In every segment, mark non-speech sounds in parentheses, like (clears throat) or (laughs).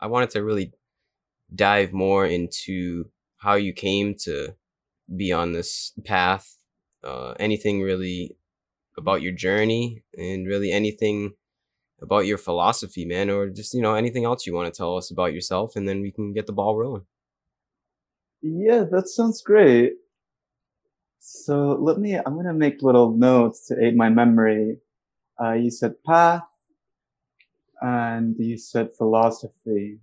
I wanted to really dive more into how you came to be on this path. Uh, anything really about your journey, and really anything about your philosophy, man, or just you know anything else you want to tell us about yourself, and then we can get the ball rolling. Yeah, that sounds great. So let me, I'm going to make little notes to aid my memory. Uh, you said path and you said philosophy.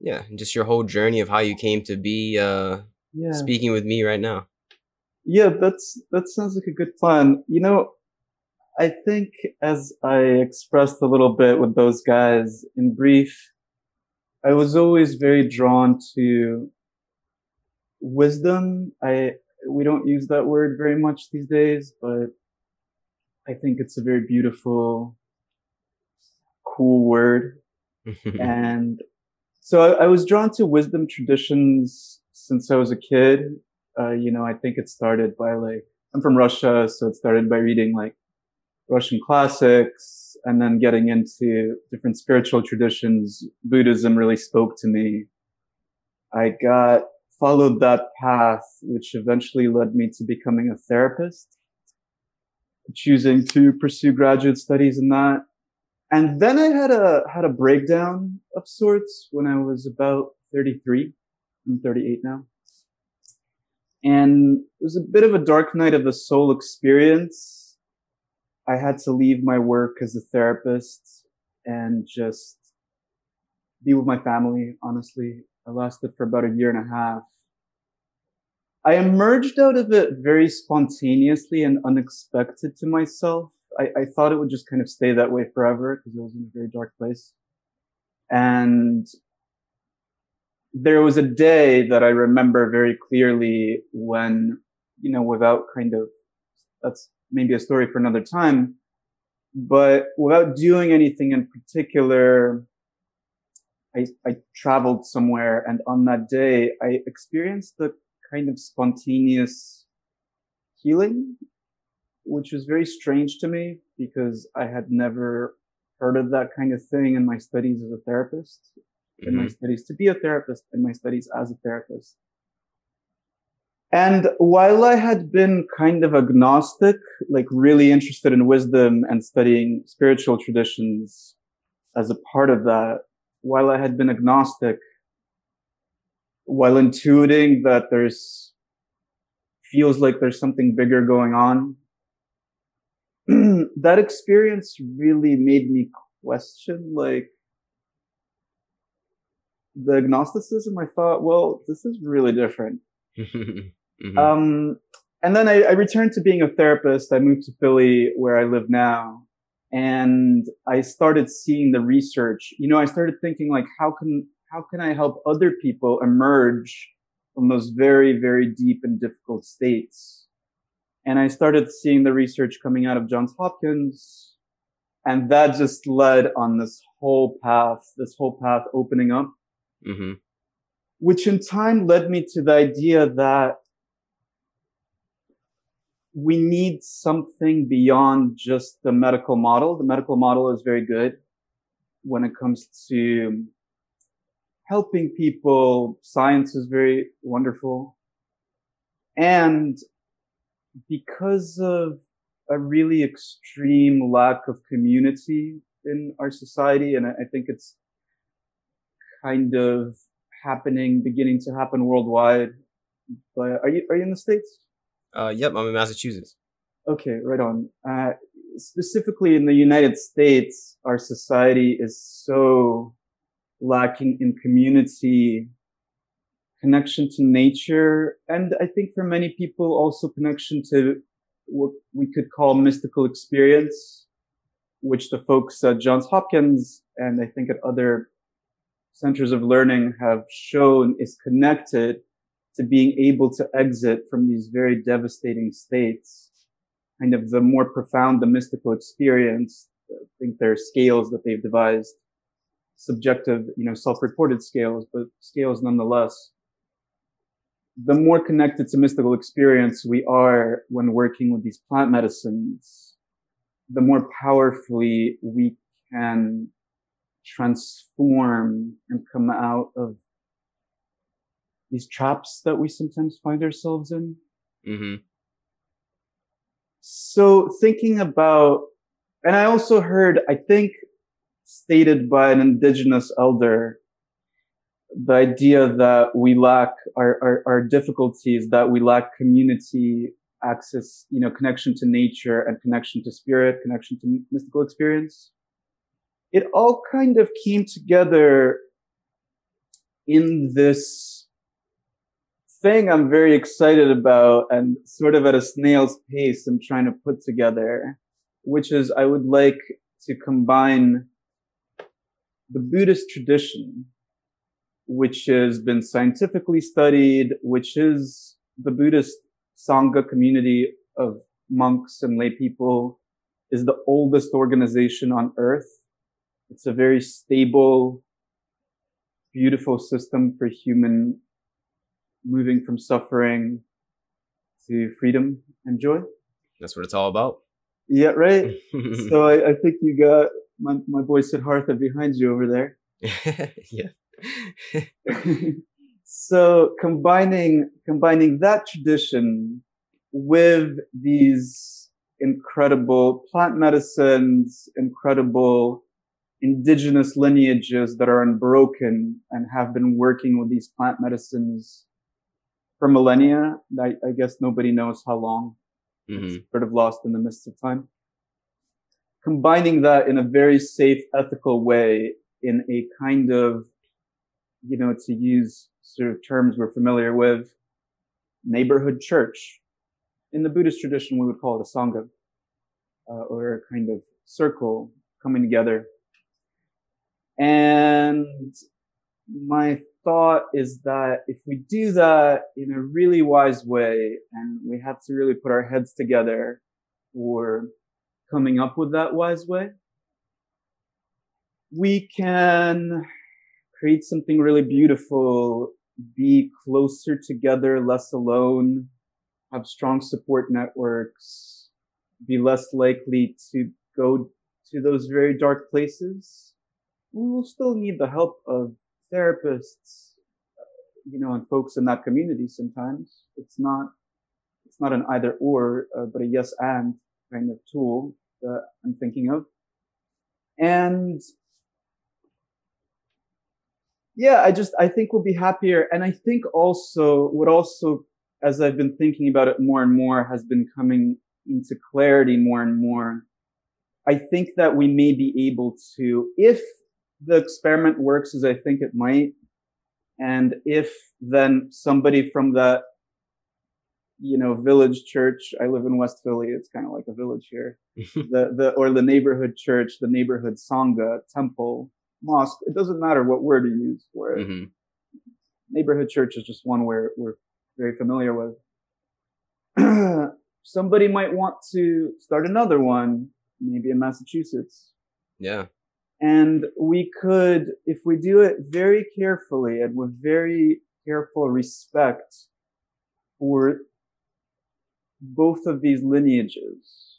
Yeah, just your whole journey of how you came to be uh, yeah. speaking with me right now. Yeah, that's that sounds like a good plan. You know, I think as I expressed a little bit with those guys in brief, I was always very drawn to wisdom. I we don't use that word very much these days, but I think it's a very beautiful, cool word. (laughs) and so I, I, was drawn to wisdom traditions since I was a kid. Uh, you know, I think it started by like, I'm from Russia, so it started by reading like Russian classics and then getting into different spiritual traditions. Buddhism really spoke to me. I got followed that path, which eventually led me to becoming a therapist, choosing to pursue graduate studies in that. And then I had a, had a breakdown of sorts when I was about 33. I'm 38 now. And it was a bit of a dark night of the soul experience. I had to leave my work as a therapist and just be with my family, honestly. I lasted for about a year and a half. I emerged out of it very spontaneously and unexpected to myself. I, I thought it would just kind of stay that way forever because it was in a very dark place. And there was a day that I remember very clearly when, you know, without kind of, that's maybe a story for another time, but without doing anything in particular, I, I traveled somewhere and on that day I experienced the kind of spontaneous healing, which was very strange to me because I had never heard of that kind of thing in my studies as a therapist, mm-hmm. in my mm-hmm. studies to be a therapist, in my studies as a therapist. And while I had been kind of agnostic, like really interested in wisdom and studying spiritual traditions as a part of that, while I had been agnostic, while intuiting that there's feels like there's something bigger going on. (clears throat) that experience really made me question like the agnosticism. I thought, well, this is really different. (laughs) mm-hmm. Um, and then I, I returned to being a therapist. I moved to Philly where I live now and I started seeing the research. You know, I started thinking like, how can how can I help other people emerge from those very, very deep and difficult states? And I started seeing the research coming out of Johns Hopkins. And that just led on this whole path, this whole path opening up, mm-hmm. which in time led me to the idea that we need something beyond just the medical model. The medical model is very good when it comes to helping people. Science is very wonderful. And because of a really extreme lack of community in our society, and I think it's kind of happening, beginning to happen worldwide. But are you are you in the states? Uh, yep, I'm in Massachusetts. Okay, right on. Uh, specifically in the United States, our society is so lacking in community, connection to nature, and I think for many people also connection to what we could call mystical experience, which the folks at Johns Hopkins and I think at other centers of learning have shown is connected to being able to exit from these very devastating states. Kind of the more profound the mystical experience, I think there are scales that they've devised subjective, you know, self-reported scales, but scales nonetheless. The more connected to mystical experience we are when working with these plant medicines, the more powerfully we can transform and come out of these traps that we sometimes find ourselves in. Mm-hmm. So thinking about, and I also heard, I think stated by an indigenous elder, the idea that we lack our, our, our difficulties, that we lack community access, you know, connection to nature and connection to spirit, connection to mystical experience. It all kind of came together in this thing I'm very excited about and sort of at a snail's pace I'm trying to put together, which is I would like to combine the Buddhist tradition, which has been scientifically studied, which is the Buddhist Sangha community of monks and lay people is the oldest organization on earth. It's a very stable, beautiful system for human moving from suffering to freedom and joy. That's what it's all about. Yeah, right. (laughs) so I, I, think you got my, my boy Siddhartha behind you over there. (laughs) yeah. (laughs) so combining combining that tradition with these incredible plant medicines, incredible indigenous lineages that are unbroken and have been working with these plant medicines for millennia. I, I guess nobody knows how long. Mm-hmm. It's sort of lost in the midst of time. Combining that in a very safe, ethical way in a kind of, you know, to use sort of terms we're familiar with, neighborhood church. In the Buddhist tradition, we would call it a sangha, uh, or a kind of circle coming together. And my thought is that if we do that in a really wise way, and we have to really put our heads together for coming up with that wise way, we can create something really beautiful, be closer together, less alone, have strong support networks, be less likely to go to those very dark places. We will still need the help of therapists, you know, and folks in that community sometimes. It's not, it's not an either or, uh, but a yes and kind of tool that I'm thinking of. And yeah, I just, I think we'll be happier. And I think also, what also, as I've been thinking about it more and more, has been coming into clarity more and more. I think that we may be able to, if the experiment works as I think it might, and if then somebody from that, you know, village church, I live in West Philly, it's kind of like a village here, (laughs) the, the, or the neighborhood church, the neighborhood Sangha, temple, mosque, it doesn't matter what word you use for it. Mm-hmm. Neighborhood church is just one where we're very familiar with. (clears throat) Somebody might want to start another one, maybe in Massachusetts. Yeah. And we could, if we do it very carefully and with very careful respect for both of these lineages,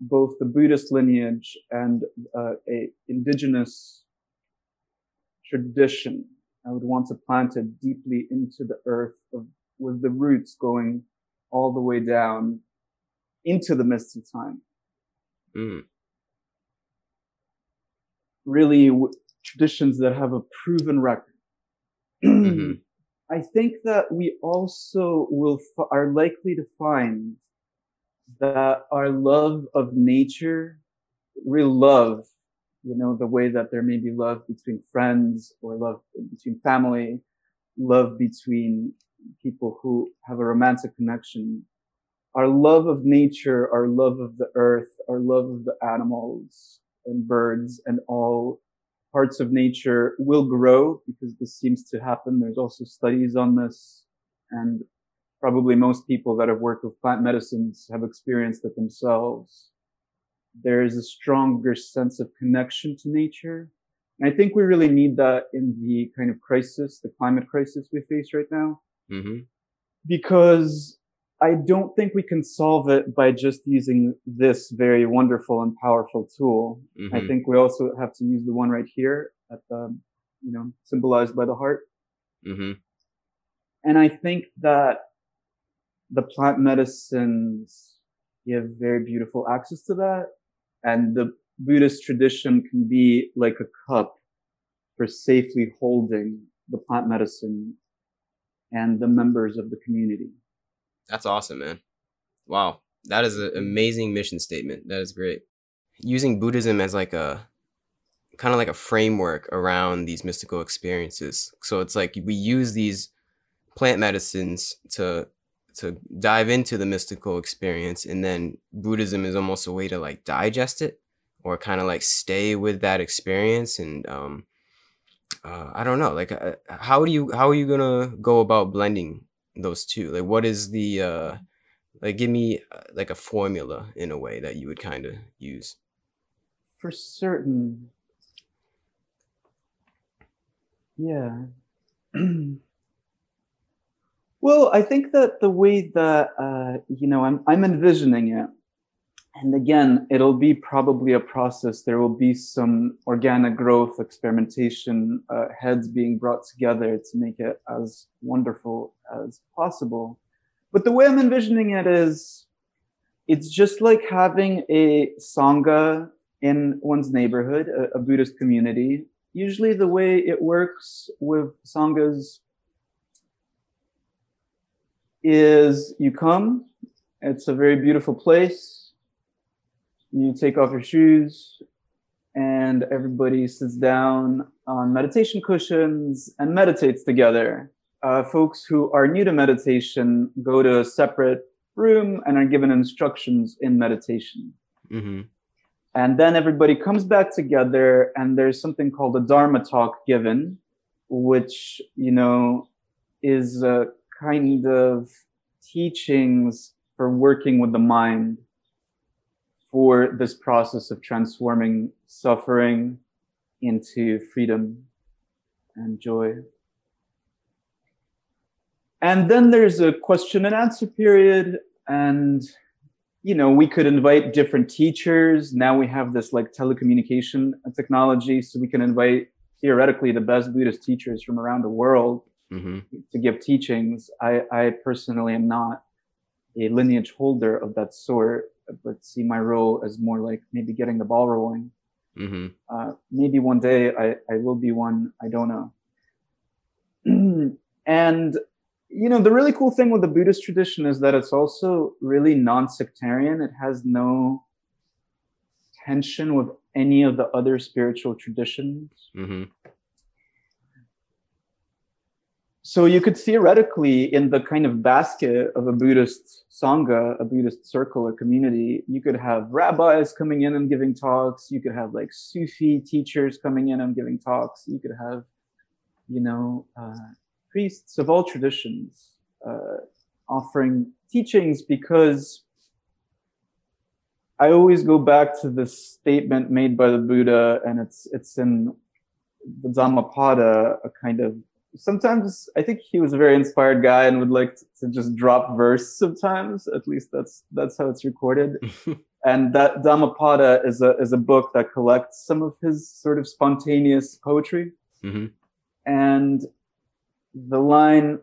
both the Buddhist lineage and uh, a indigenous tradition, I would want to plant it deeply into the earth of, with the roots going all the way down into the mist of time. Mm really w- traditions that have a proven record. (clears throat) mm-hmm. I think that we also will f- are likely to find that our love of nature, real love, you know, the way that there may be love between friends or love between family, love between people who have a romantic connection. Our love of nature, our love of the earth, our love of the animals, and birds and all parts of nature will grow because this seems to happen. There's also studies on this and probably most people that have worked with plant medicines have experienced it themselves. There is a stronger sense of connection to nature. And I think we really need that in the kind of crisis, the climate crisis we face right now. Mm-hmm. Because I don't think we can solve it by just using this very wonderful and powerful tool. Mm-hmm. I think we also have to use the one right here at the, you know, symbolized by the heart. Mm-hmm. And I think that the plant medicines give very beautiful access to that. And the Buddhist tradition can be like a cup for safely holding the plant medicine and the members of the community. That's awesome, man. Wow. That is an amazing mission statement. That is great. Using Buddhism as like a kind of like a framework around these mystical experiences. So it's like we use these plant medicines to to dive into the mystical experience and then Buddhism is almost a way to like digest it or kind of like stay with that experience and um uh, I don't know like uh, how do you how are you going to go about blending those two like what is the uh like give me uh, like a formula in a way that you would kind of use. For certain. Yeah. (clears throat) Well i think that the way that uh you know i'm i'm envisioning it and again it'll be probably a process. There will be some organic growth experimentation uh, heads being brought together to make it as wonderful as possible. But the way i'm envisioning it is it's just like having a sangha in one's neighborhood a, a buddhist community. Usually the way it works with sanghas is you come it's a very beautiful place you take off your shoes and everybody sits down on meditation cushions and meditates together. Uh, folks who are new to meditation go to a separate room and are given instructions in meditation. Mm-hmm. And then everybody comes back together, and there's something called a Dharma talk given, which, you know, is a kind of teachings for working with the mind for this process of transforming suffering into freedom and joy. And then there's a question and answer period. And, you know, we could invite different teachers. Now we have this like telecommunication technology. So we can invite theoretically the best Buddhist teachers from around the world mm-hmm. to give teachings. I, I personally am not a lineage holder of that sort but see my role as more like maybe getting the ball rolling. Mm-hmm. Uh, maybe one day I, I will be one. I don't know. (clears throat) and you know, the really cool thing with the Buddhist tradition is that it's also really non-sectarian. It has no tension with any of the other spiritual traditions. Mm-hmm. So you could theoretically, in the kind of basket of a Buddhist sangha, a Buddhist circle or community, you could have rabbis coming in and giving talks. You could have like Sufi teachers coming in and giving talks. You could have, you know, uh, priests of all traditions uh, offering teachings because I always go back to this statement made by the Buddha, and it's it's in the Dhammapada, a kind of sometimes I think he was a very inspired guy and would like to, just drop verse sometimes. At least that's that's how it's recorded. (laughs) and that Dhammapada is a is a book that collects some of his sort of spontaneous poetry. Mm-hmm. And the line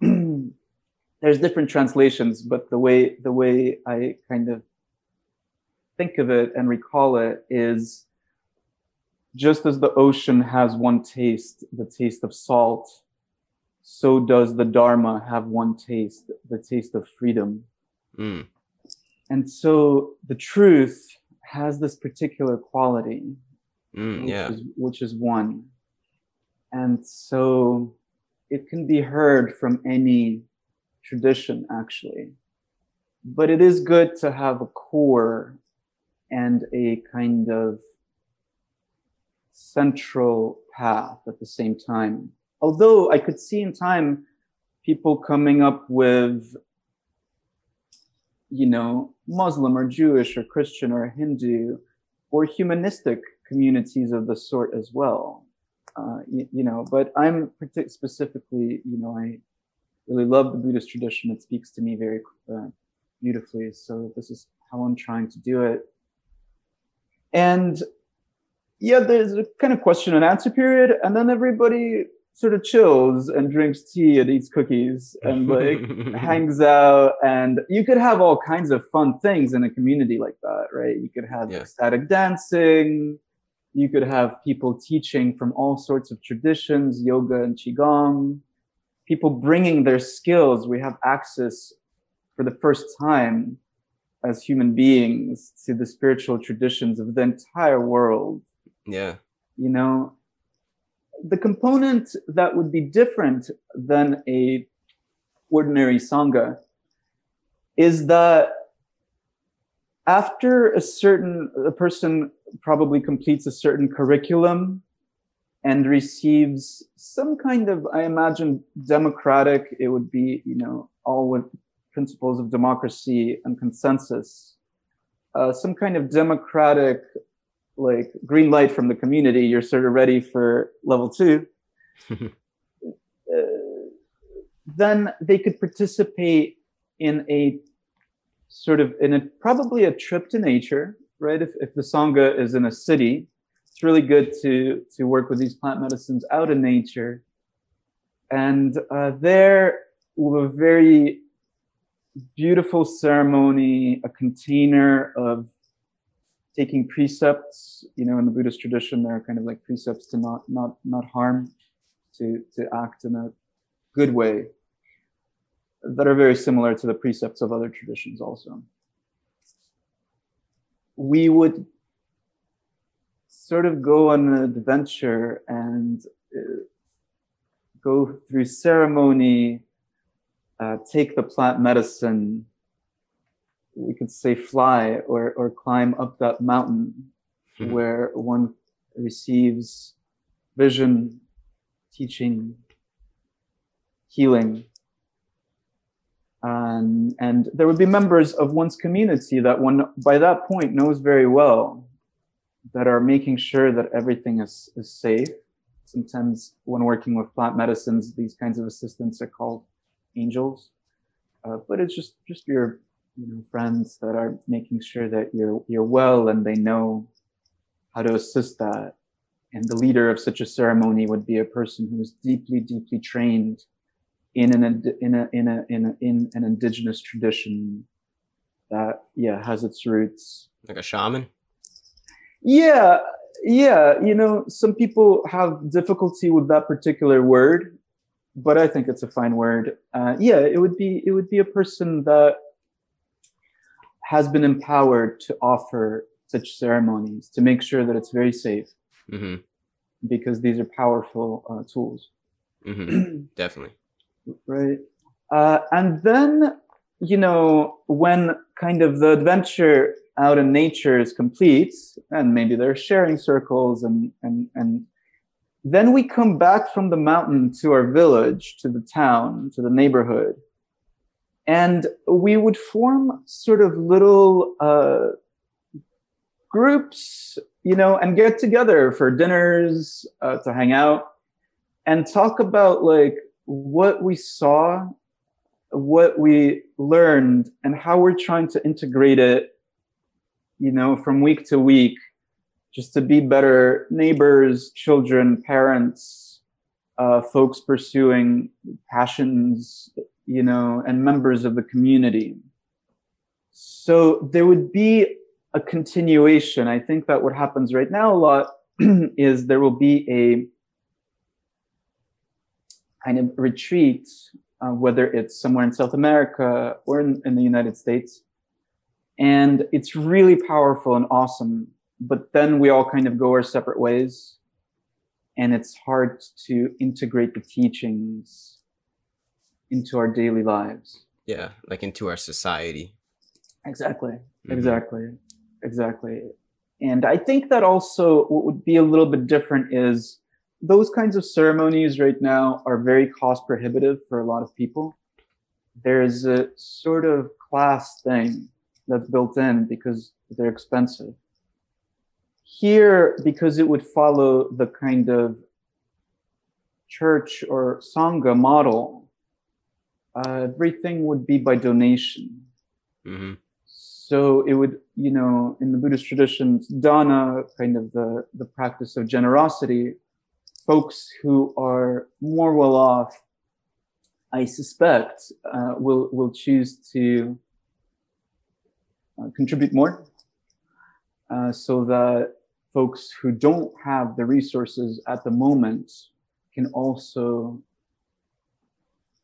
(clears throat) there's different translations, but the way the way I kind of think of it and recall it is just as the ocean has one taste, the taste of salt, so does the Dharma have one taste, the taste of freedom. Mm. And so the truth has this particular quality, mm, which, yeah. is, which is one. And so it can be heard from any tradition, actually. But it is good to have a core and a kind of central path at the same time. Although I could see in time people coming up with, you know, Muslim or Jewish or Christian or Hindu or humanistic communities of the sort as well. Uh, you, you, know, but I'm specifically, you know, I really love the Buddhist tradition. It speaks to me very uh, beautifully. So this is how I'm trying to do it. And yeah, there's a kind of question and answer period, and then everybody sort of chills and drinks tea and eats cookies and like (laughs) hangs out and you could have all kinds of fun things in a community like that right? You could have yeah. ecstatic dancing you could have people teaching from all sorts of traditions yoga and qigong people bringing their skills. We have access for the first time as human beings to the spiritual traditions of the entire world yeah. You know the component that would be different than a ordinary sangha is that after a certain a person probably completes a certain curriculum and receives some kind of i imagine democratic it would be you know all with principles of democracy and consensus uh, some kind of democratic like green light from the community, you're sort of ready for level two. (laughs) uh, then they could participate in a sort of in a probably a trip to nature, right? If if the sangha is in a city, it's really good to to work with these plant medicines out in nature, and uh, there with a very beautiful ceremony, a container of taking precepts, you know, in the Buddhist tradition, there are kind of like precepts to not not not harm, to to act in a good way, that are very similar to the precepts of other traditions also. We would sort of go on an adventure and uh, go through ceremony, uh, take the plant medicine, we could say fly or, or climb up that mountain mm-hmm. where one receives vision, teaching, healing. And, and there would be members of one's community that one by that point knows very well that are making sure that everything is, is safe. Sometimes when working with plant medicines, these kinds of assistants are called angels. Uh, but it's just, just your you know friends that are making sure that you're you're well and they know how to assist that. And the leader of such a ceremony would be a person who is deeply deeply trained in an in a in a in a, in an indigenous tradition that yeah has its roots. Like a shaman? Yeah yeah you know some people have difficulty with that particular word but i think it's a fine word. Uh, yeah it would be it would be a person that has been empowered to offer such ceremonies to make sure that it's very safe mm-hmm. because these are powerful uh, tools mm-hmm. (clears throat) definitely right uh, and then you know when kind of the adventure out in nature is complete and maybe there are sharing circles and and and then we come back from the mountain to our village to the town to the neighborhood and we would form sort of little uh, groups, you know, and get together for dinners uh, to hang out and talk about like what we saw, what we learned, and how we're trying to integrate it, you know, from week to week, just to be better neighbors, children, parents, uh, folks pursuing passions you know, and members of the community. So there would be a continuation. I think that what happens right now a lot (clears throat) is there will be a kind of retreat, uh, whether it's somewhere in South America or in, in the United States. And it's really powerful and awesome. But then we all kind of go our separate ways. And it's hard to integrate the teachings into our daily lives. Yeah, like into our society. Exactly. Mm-hmm. Exactly. Exactly. And I think that also what would be a little bit different is those kinds of ceremonies right now are very cost prohibitive for a lot of people. There's a sort of class thing that's built in because they're expensive. Here, because it would follow the kind of church or sangha model, uh, everything would be by donation. Mm-hmm. So it would, you know, in the Buddhist traditions, dana, kind of the, the practice of generosity, folks who are more well off, I suspect, uh, will, will choose to uh, contribute more uh, so that folks who don't have the resources at the moment can also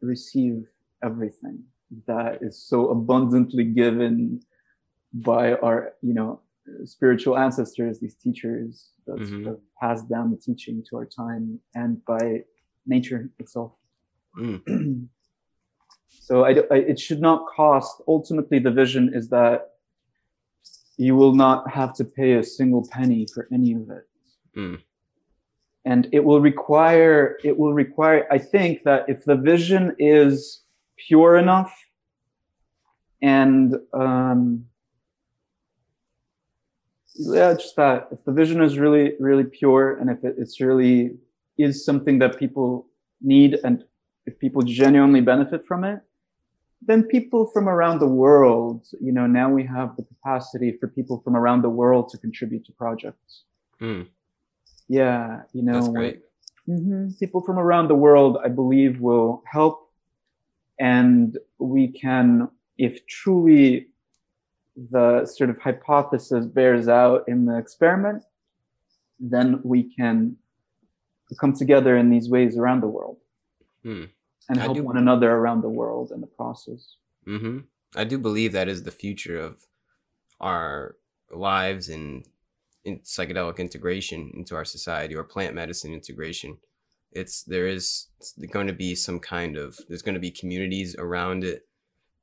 receive everything that is so abundantly given by our, you know, spiritual ancestors, these teachers that Mhm. have passed down the teaching to our time, and by nature itself. Mm. (clears throat) so I, I- it should not cost. Ultimately, the vision is that you will not have to pay a single penny for any of it. Mm. And it will require, it will require, I think that if the vision is pure enough and, um, yeah, just that if the vision is really, really pure and if it, it's really is something that people need and if people genuinely benefit from it, then people from around the world, you know, now we have the capacity for people from around the world to contribute to projects. Mm. Yeah, you know, That's where- great. Mhm. people from around the world, I believe, will help. And we can, if truly the sort of hypothesis bears out in the experiment, then we can come together in these ways around the world Hmm. and help one another around the world in the process. hmm I do believe that is the future of our lives and in psychedelic integration into our society or plant medicine integration. It's there is it's going to be some kind of there's going to be communities around it.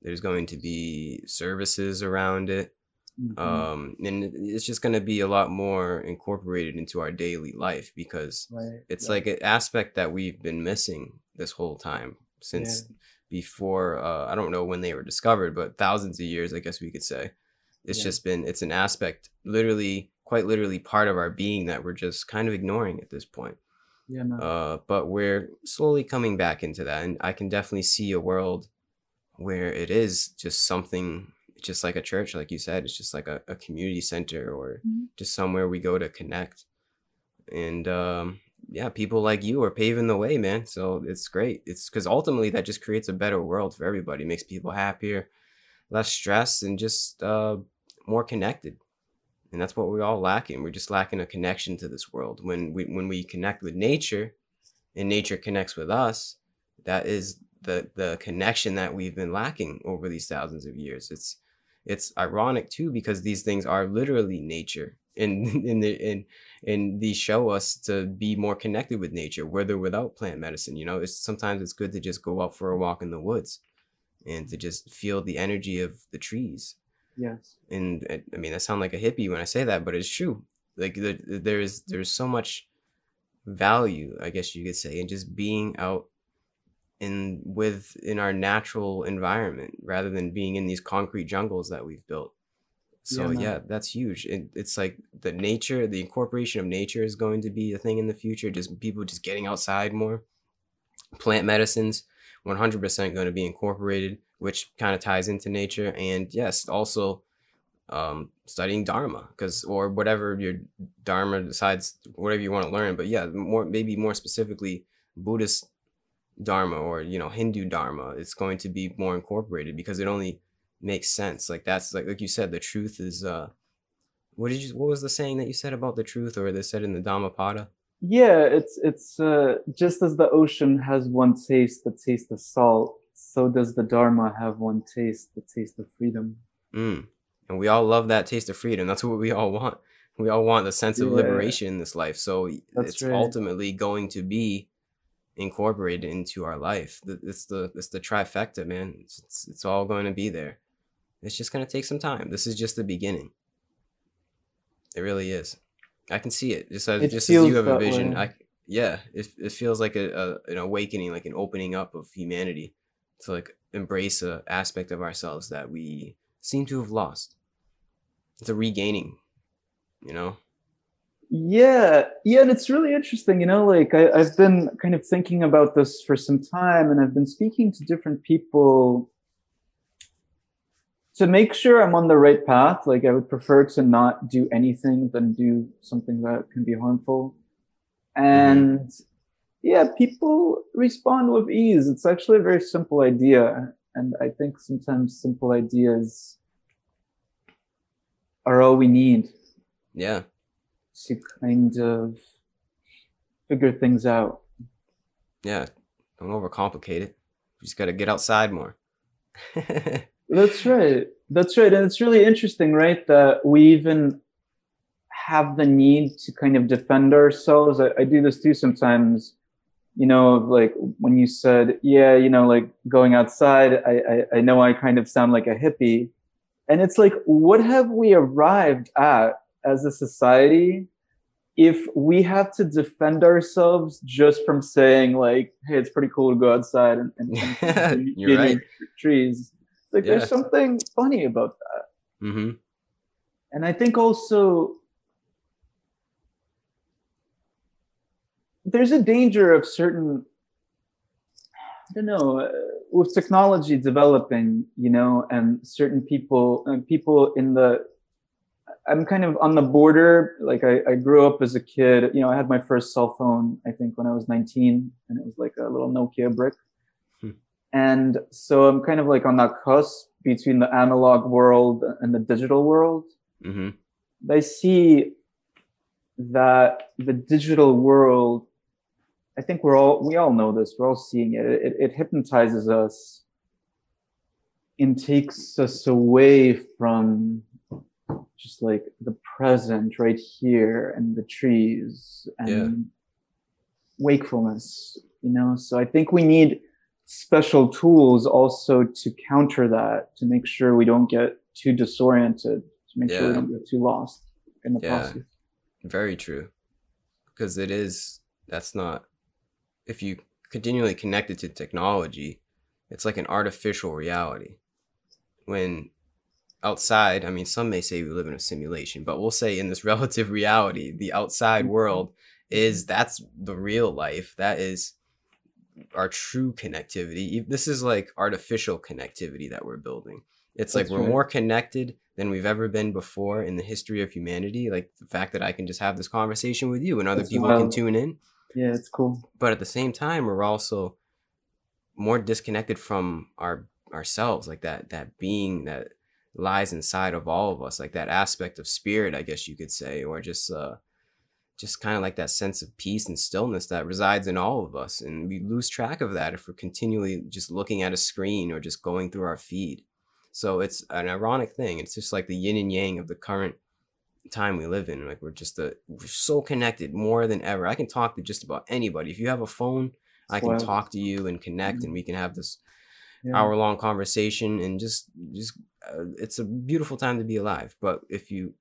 There's going to be services around it. Mhm. Um, and it's just going to be a lot more incorporated into our daily life because right. it's right. like an aspect that we've been missing this whole time since before uh, i don't know when they were discovered but thousands of years i guess we could say it's Yeah. just been it's an aspect literally quite literally part of our being that we're just kind of ignoring at this point yeah, no. uh, but we're slowly coming back into that and i can definitely see a world where it is just something just like a church like you said it's just like a, a community center or Mhm. just somewhere we go to connect and um, yeah people like you are paving the way man so it's great it's because ultimately that just creates a better world for everybody makes people happier less stress and just uh, more connected and that's what we're all lacking. We're just lacking a connection to this world. When we when we connect with nature and nature connects with us that is the the connection that we've been lacking over these thousands of years. It's it's ironic too because these things are literally nature. And in the in and these show us to be more connected with nature whether without plant medicine. You know it's sometimes it's good to just go out for a walk in the woods and to just feel the energy of the trees yes. and uh, I mean, I sound like a hippie when I say that, but it's true. Like the, there is there's so much value, I guess you could say, in just being out in with in our natural environment rather than being in these concrete jungles that we've built. So Yeah, yeah, that's huge. It, it's like the nature, the incorporation of nature is going to be a thing in the future. Just people just getting outside more. Plant medicines, 100% going to be incorporated, which kind of ties into nature. And yes, also um, studying Dharma, because or whatever your Dharma decides, whatever you want to learn. But yeah, more maybe more specifically Buddhist Dharma or you know Hindu Dharma. It's going to be more incorporated because it only makes sense. Like that's like like you said, the truth is. uh What did you? What was the saying that you said about the truth, or they said in the Dhammapada? Yeah, it's it's uh, just as the ocean has one taste, the taste of salt, so does the Dharma have one taste, the taste of freedom. Mm. And we all love that taste of freedom. That's what we all want. We all want the sense of Yeah. liberation in this life. So That's it's right. ultimately going to be incorporated into our life. It's the it's the trifecta, man. It's, it's, it's all going to be there. It's just going to take some time. This is just the beginning. It really is. I can see it. Just as It just as you have a vision, way. I yeah, it it feels like a, a an awakening, like an opening up of humanity to like embrace a aspect of ourselves that we seem to have lost. It's a regaining, you know. Yeah, yeah, and it's really interesting, you know, like I, I've been kind of thinking about this for some time and I've been speaking to different people to make sure I'm on the right path. Like I would prefer to not do anything than do something that can be harmful. And mm-hmm. Yeah, people respond with ease. It's actually a very simple idea. And I think sometimes simple ideas are all we need. Yeah to kind of figure things out. Yeah, don't overcomplicate it. You just got to get outside more. (laughs) That's right. That's right. And it's really interesting, right? That we even have the need to kind of defend ourselves. I, I do this too sometimes. You know, like when you said, yeah, you know, like going outside, I, I, I know I kind of sound like a hippie. And it's like, what have we arrived at as a society if we have to defend ourselves just from saying like hey it's pretty cool to go outside and, and, and (laughs) You're right. trees like yeah. there's something funny about that mm-hmm. and i think also there's a danger of certain i don't know uh, with technology developing you know and certain people and uh, people in the I'm kind of on the border. Like I, I grew up as a kid. You know, I had my first cell phone. I think when I was 19, and it was like a little Nokia brick. Hmm. And so I'm kind of like on that cusp between the analog world and the digital world. Mm-hmm. I see that the digital world. I think we're all we all know this. We're all seeing it. It, it hypnotizes us and takes us away from just like the present right here and the trees and yeah. wakefulness you know so i think we need special tools also to counter that to make sure we don't get too disoriented to make yeah. sure we don't get too lost in the yeah. process very true because it is that's not if you continually connected to technology it's like an artificial reality when outside, I mean, some may say we live in a simulation, but we'll say in this (laughs) relative reality, the outside mm-hmm. world is that's the real life. That is our true connectivity. This is like artificial connectivity that we're building. It's that's like we're right. more connected than we've ever been before in the history of humanity. Like the fact that I can just have this conversation with you and other that's people wild. can tune in. Yeah, it's cool. But at the same time, we're also more disconnected from our ourselves, like that that being that lies inside of all of us like that aspect of spirit i guess you could say or just uh just kind of like that sense of peace and stillness that resides in all of us. And we lose track of that if we're continually just looking at a screen or just going through our feed. So it's an ironic thing. It's just like the yin and yang of the current time we live in like we're just a, we're so connected more than ever. I can talk to just about anybody. If you have a phone i can talk to you and connect mm-hmm. and we can have this yeah. hour long conversation and just just uh, it's a beautiful time to be alive. But if you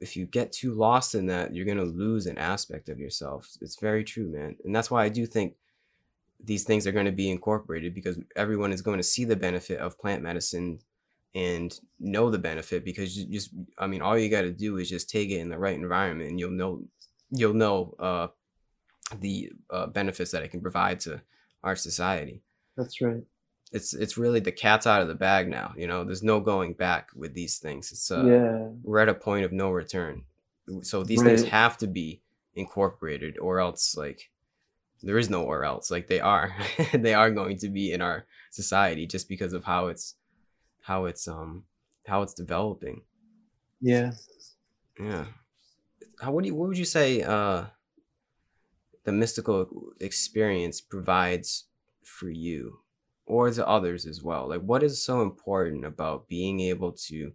if you get too lost in that you're going to lose an aspect of yourself. It's very true man. And that's why i do think these things are going to be incorporated because everyone is going to see the benefit of plant medicine and know the benefit because you just i mean all you got to do is just take it in the right environment and you'll know you'll know uh, the uh, benefits that it can provide to our society that's right it's it's really the cat's out of the bag now. You know, there's no going back with these things. It's uh, yeah. we're at a point of no return. So these right. things have to be incorporated, or else like there is no or else. Like they are, (laughs) they are going to be in our society just because of how it's how it's um how it's developing. Yeah. Yeah. How what do you what would you say uh the mystical experience provides for you or to others as well? Like, what is so important about being able to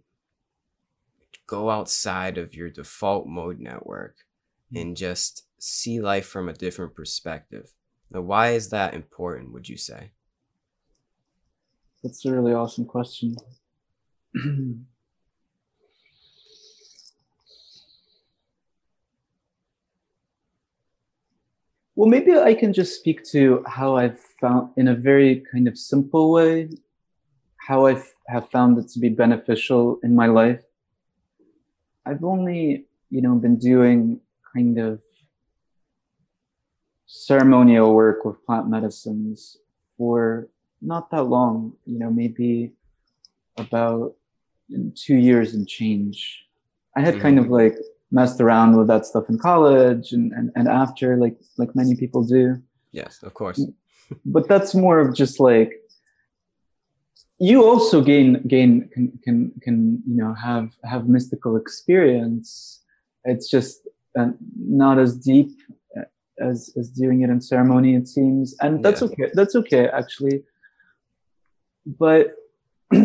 go outside of your default mode network mm. and just see life from a different perspective? Now, why is that important, would you say? That's a really awesome question. (clears throat) Well, maybe I can just speak to how I've found, in a very kind of simple way, how I have found it to be beneficial in my life. I've only, you know, been doing kind of ceremonial work with plant medicines for not that long, you know, maybe about two years and change. I had kind of mm-hmm. like messed around with that stuff in college and, and, and after, like like many people do. Yes, of course. Mm, but that's more of just like you also gain gain can can can you know have have mystical experience. It's just uh, not as deep uh, as as doing it in ceremony. It seems, and that's Yeah. okay. That's okay actually. But (clears throat) I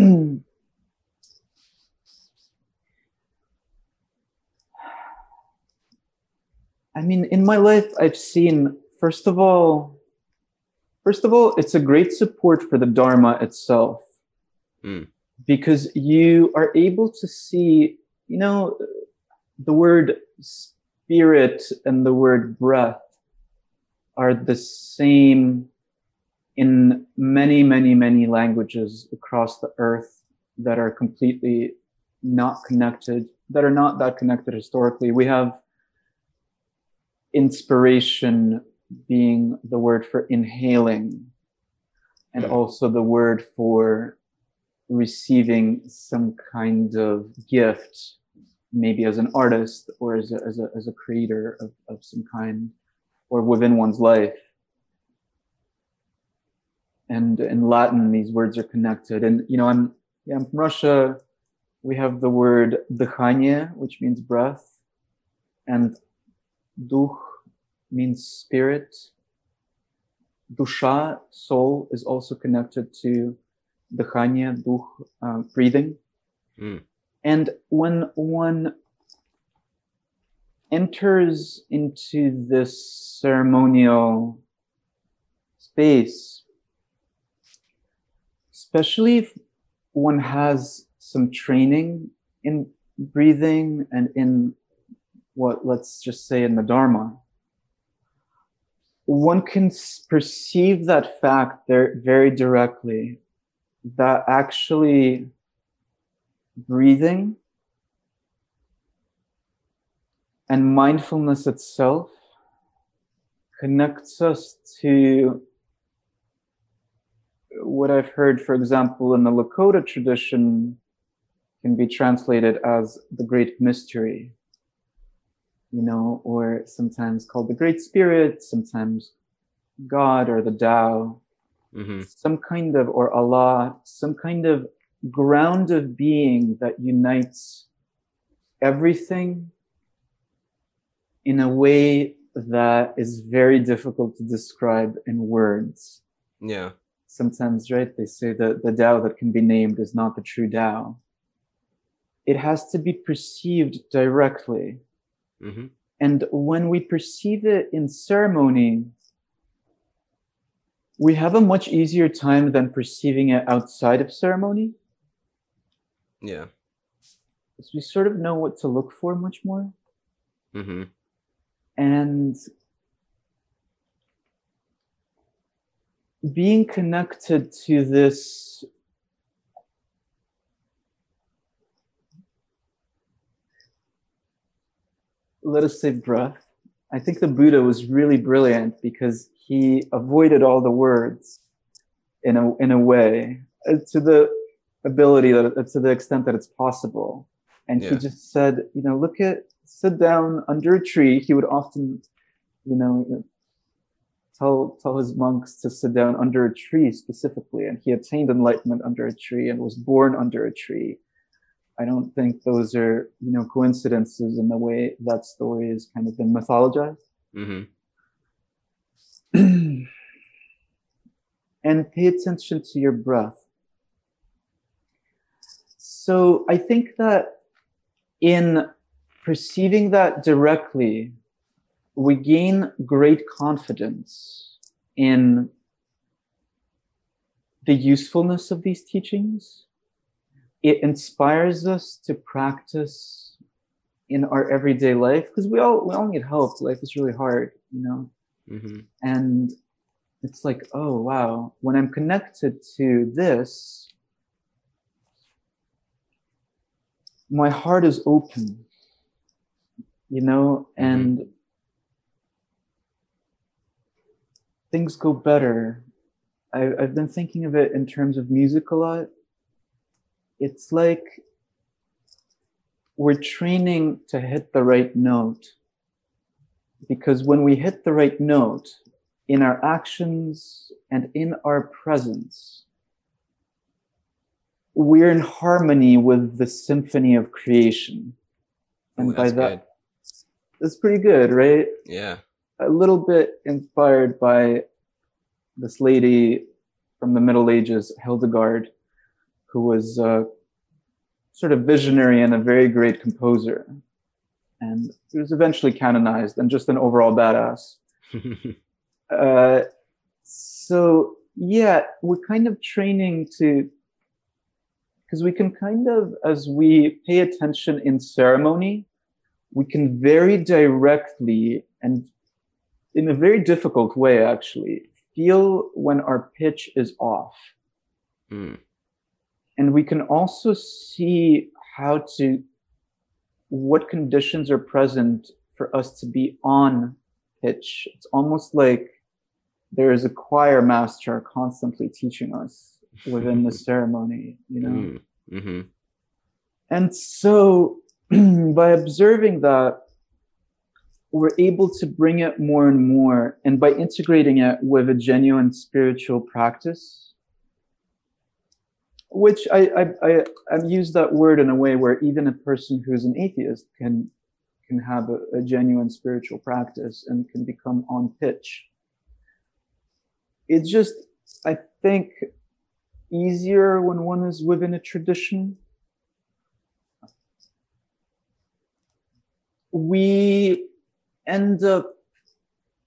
mean, in my life, I've seen, first of all, first of all, it's a great support for the Dharma itself. Mm. Because you are able to see, you know, the word spirit and the word breath are the same in many, many, many languages across the earth that are completely not connected, that are not that connected historically. We have inspiration being the word for inhaling and also the word for receiving some kind of gift maybe as an artist or as a, as a, as a creator of, of some kind or within one's life and in latin these words are connected and you know i'm yeah, i'm from russia we have the word dыхание which means breath and duch means spirit. Dusha, soul, is also connected to dыхание, duch, uh, breathing. Mm. And when one enters into this ceremonial space, especially if one has some training in breathing and in what let's just say in the dharma one can perceive that fact there very directly that actually breathing and mindfulness itself connects us to what I've heard, for example, in the Lakota tradition, can be translated as the great mystery, you know, or sometimes called the Great Spirit, sometimes God or the Tao, hmm some kind of, or Allah, some kind of ground of being that unites everything in a way that is very difficult to describe in words. Yeah. Sometimes, right, they say that the Tao that can be named is not the true Tao. It has to be perceived directly. hmm And when we perceive it in ceremony, we have a much easier time than perceiving it outside of ceremony. Yeah. Because we sort of know what to look for much more. hmm And being connected to this let us say breath. I think the Buddha was really brilliant because he avoided all the words in a in a way uh, to the ability that uh, to the extent that it's possible. And he just said, you know, look at sit down under a tree. He would often, you know, tell tell his monks to sit down under a tree specifically, and he attained enlightenment under a tree and was born under a tree. I don't think those are, you know, coincidences in the way that story has kind of been mythologized. hmm (clears throat) and pay attention to your breath. So I think that in perceiving that directly, we gain great confidence in the usefulness of these teachings. It inspires us to practice in our everyday life because we all we all need help. Life is really hard, you know? Hmm and it's like oh wow. When i'm connected to this my heart is open you know? And things go better. I, I've been thinking of it in terms of music a lot. It's like we're training to hit the right note. Because when we hit the right note in our actions and in our presence, we're in harmony with the symphony of creation. And Ooh, by that, good. that's pretty good, right? Yeah. A little bit inspired by this lady from the Middle Ages, Hildegard, who was a sort of visionary and a very great composer. And she was eventually canonized and just an overall badass. (laughs) Uh, so, yeah, we're kind of training to, because we can kind of, as we pay attention in ceremony, we can very directly and in a very difficult way, actually, feel when our pitch is off. Mm. And we can also see how to, what conditions are present for us to be on pitch. It's almost like there is a choir master constantly teaching us within the (laughs) ceremony, you know? Mm. hmm And so (clears throat) by observing that, we're able to bring it more and more. And by integrating it with a genuine spiritual practice, which I, I, I, I've used that word in a way where even a person who's an atheist can, can have a, a genuine spiritual practice and can become on pitch. It's just, I think, easier when one is within a tradition we end up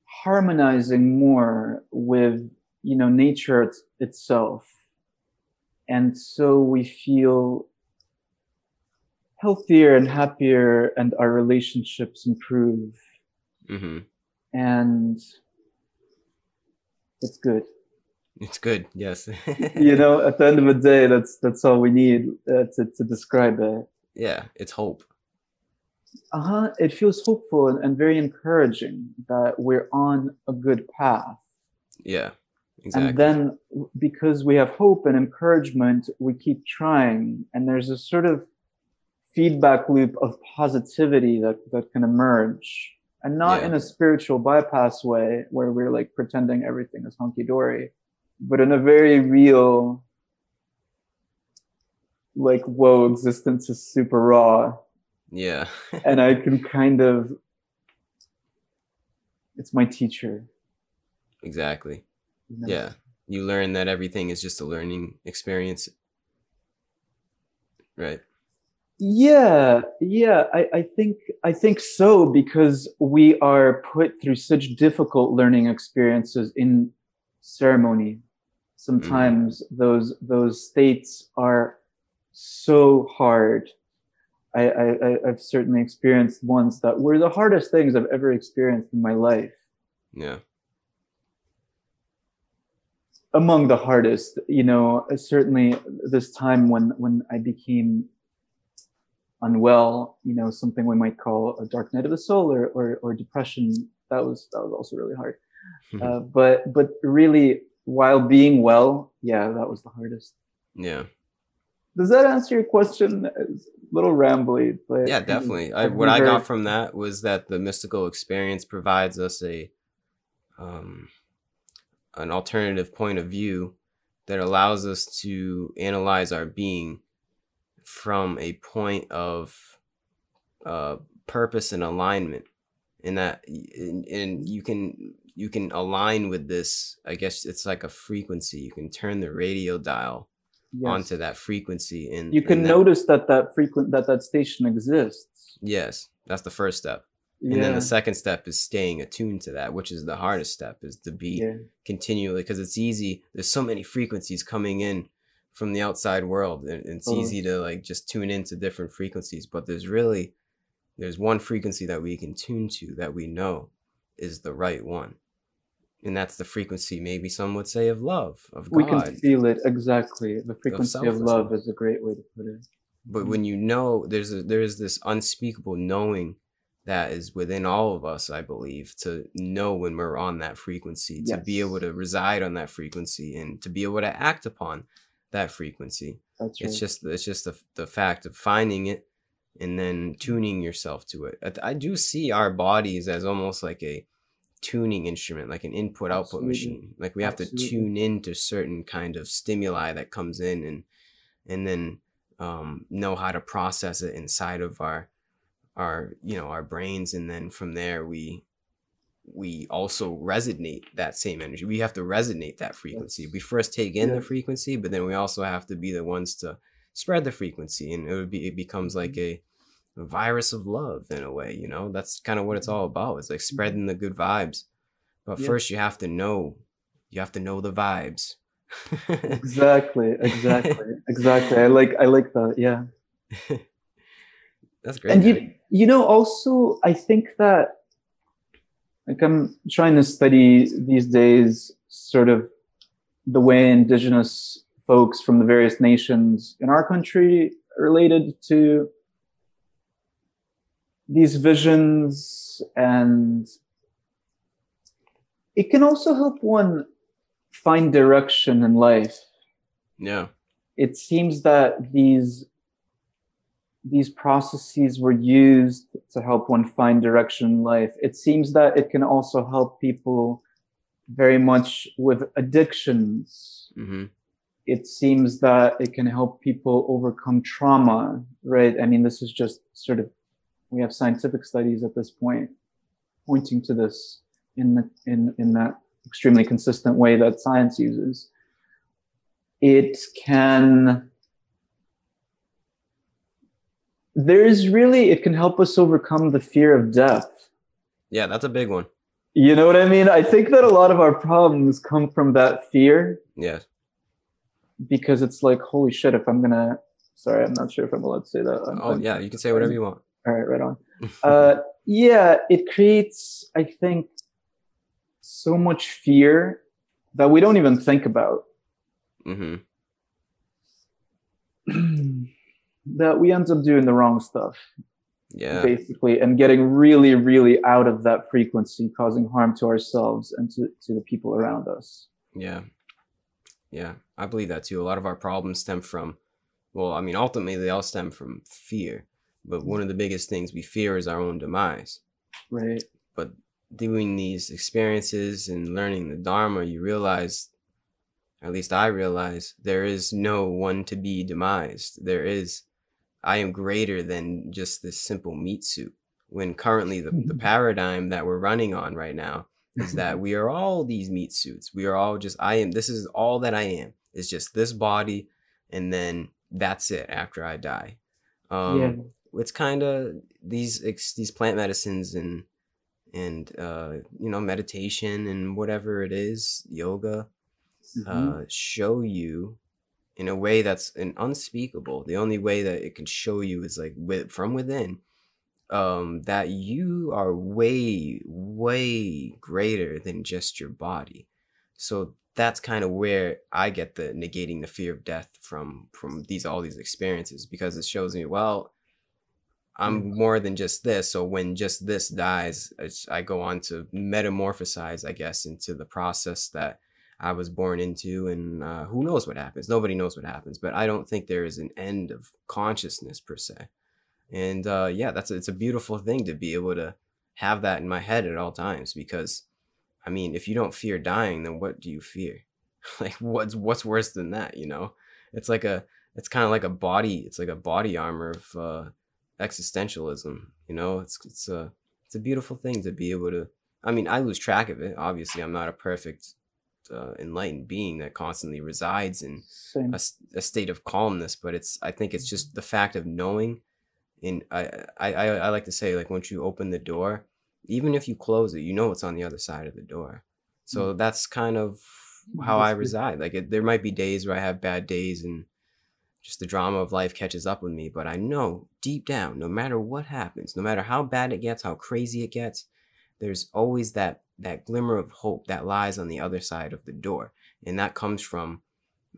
harmonizing more with you know nature it's, itself and so we feel healthier and happier and our relationships improve hmm and it's good It's good. Yes. (laughs) you know at the end of the day that's that's all we need uh, to, to describe it yeah. It's hope. Uh-huh it feels hopeful and, and very encouraging that we're on a good path Yeah. Exactly. and then because we have hope and encouragement we keep trying and there's a sort of feedback loop of positivity that, that can emerge and not Yeah. in a spiritual bypass way where we're like pretending everything is hunky-dory but in a very real like whoa existence is super raw yeah. and I (laughs) can kind of it's my teacher. exactly. you know? Yeah. You learn that everything is just a learning experience. Right. Yeah, yeah, I, I think I think so because we are put through such difficult learning experiences in ceremony. Sometimes mm-hmm. those those states are so hard. I, I I've certainly experienced ones that were the hardest things I've ever experienced in my life. Yeah. among the hardest you know certainly this time when when i became unwell you know something we might call a dark night of the soul or or, or depression that was that was also really hard (laughs) uh, but but really while being well yeah that was the hardest yeah. Does that answer your question? It's a little rambly but Yeah, definitely. I, what I got from that was that the mystical experience provides us a um, an alternative point of view that allows us to analyze our being from a point of uh, purpose and alignment. And that and, and you can you can align with this i guess it's like a frequency. You can turn the radio dial yes. onto that frequency and you can and that- notice that that frequent that that station exists yes that's the first step and then the second step is staying attuned to that which is the hardest step is to be yeah. continually because it's easy there's so many frequencies coming in from the outside world and it's Totally. easy to like just tune into different frequencies but there's really there's one frequency that we can tune to that we know is the right one and that's the frequency maybe some would say of love of God. we can feel it exactly the frequency of selfless love is a great way to put it but mm-hmm. when you know there's a, there's this unspeakable knowing that is within all of us, I believe, to know when we're on that frequency, to be able to reside on that frequency, and to be able to act upon that frequency. That's right. It's just it's just the the fact of finding it and then mm-hmm. tuning yourself to it. I, I do see our bodies as almost like a tuning instrument, like an input output machine. Like we have to tune into certain kind of stimuli that comes in and and then um, know how to process it inside of our our you know our brains and then from there we we also resonate that same energy. We have to resonate that frequency. We first take in Yeah. the frequency but then we also have to be the ones to spread the frequency and it would be it becomes like a, a virus of love in a way you know that's kind of what it's mm-hmm. all about it's like mm-hmm. spreading the good vibes but Yeah. first you have to know you have to know the vibes Exactly. Exactly. exactly. I like. I like that. Yeah. (laughs) that's great and man. you you know also i think that like i'm trying to study these days sort of the way indigenous folks from the various nations in our country related to these visions and it can also help one find direction in life yeah it seems that these these processes were used to help one find direction in life. It seems that it can also help people very much with addictions. hmm It seems that it can help people overcome trauma, right? I mean, this is just sort of we have scientific studies at this point pointing to this in the, in in that extremely consistent way that science uses. It can there's really it can help us overcome the fear of death. Yeah that's a big one. You know what i mean? I think that a lot of our problems come from that fear. Yes. Because it's like holy shit if i'm gonna sorry i'm not sure if i'm allowed to say that. I'm- oh I'm- yeah you can say whatever you want all right right on (laughs) uh yeah it creates i think so much fear that we don't even think about hmm (clears throat) that we end up doing the wrong stuff yeah basically and getting really really out of that frequency causing harm to ourselves and to, to the people around us Yeah. Yeah. I believe that too. A lot of our problems stem from, well, I mean, ultimately they all stem from fear. But one of the biggest things we fear is our own demise. right But doing these experiences and learning the Dharma, you realize, at least I realize, there is no one to be demised. There is, I am greater than just this simple meat suit. When currently the, the (laughs) paradigm that we're running on right now is that (laughs) we are all these meat suits. We are all just I am this is all that I am. It's just this body and then that's it after I die. Um yeah it's kind of these these plant medicines and and uh you know meditation and whatever it is, yoga Mhm. uh show you in a way that's an unspeakable. The only way that it can show you is like with from within um that you are way way greater than just your body so that's kind of where i get the negating the fear of death from from these all these experiences because it shows me well i'm more than just this so when just this dies it's, i go on to metamorphosize i guess into the process that i was born into and uh, who knows what happens? Nobody knows what happens but i don't think there is an end of consciousness per se. And uh, yeah that's it's a beautiful thing to be able to have that in my head at all times because i mean if you don't fear dying then what do you fear? (laughs) Like what's what's worse than that you know? It's like a it's kind of like a body it's like a body armor of uh existentialism you know? It's it's a it's a beautiful thing to be able to i mean i lose track of it. Obviously i'm not a perfect uh, enlightened being that constantly resides in a, a, state of calmness but it's i think it's just the fact of knowing and I, I i i like to say like once you open the door even if you close it you know what's on the other side of the door. So that's kind of how i That's good. reside. Like it, there might be days where i have bad days and just the drama of life catches up with me but i know deep down no matter what happens no matter how bad it gets how crazy it gets there's always that that glimmer of hope that lies on the other side of the door and that comes from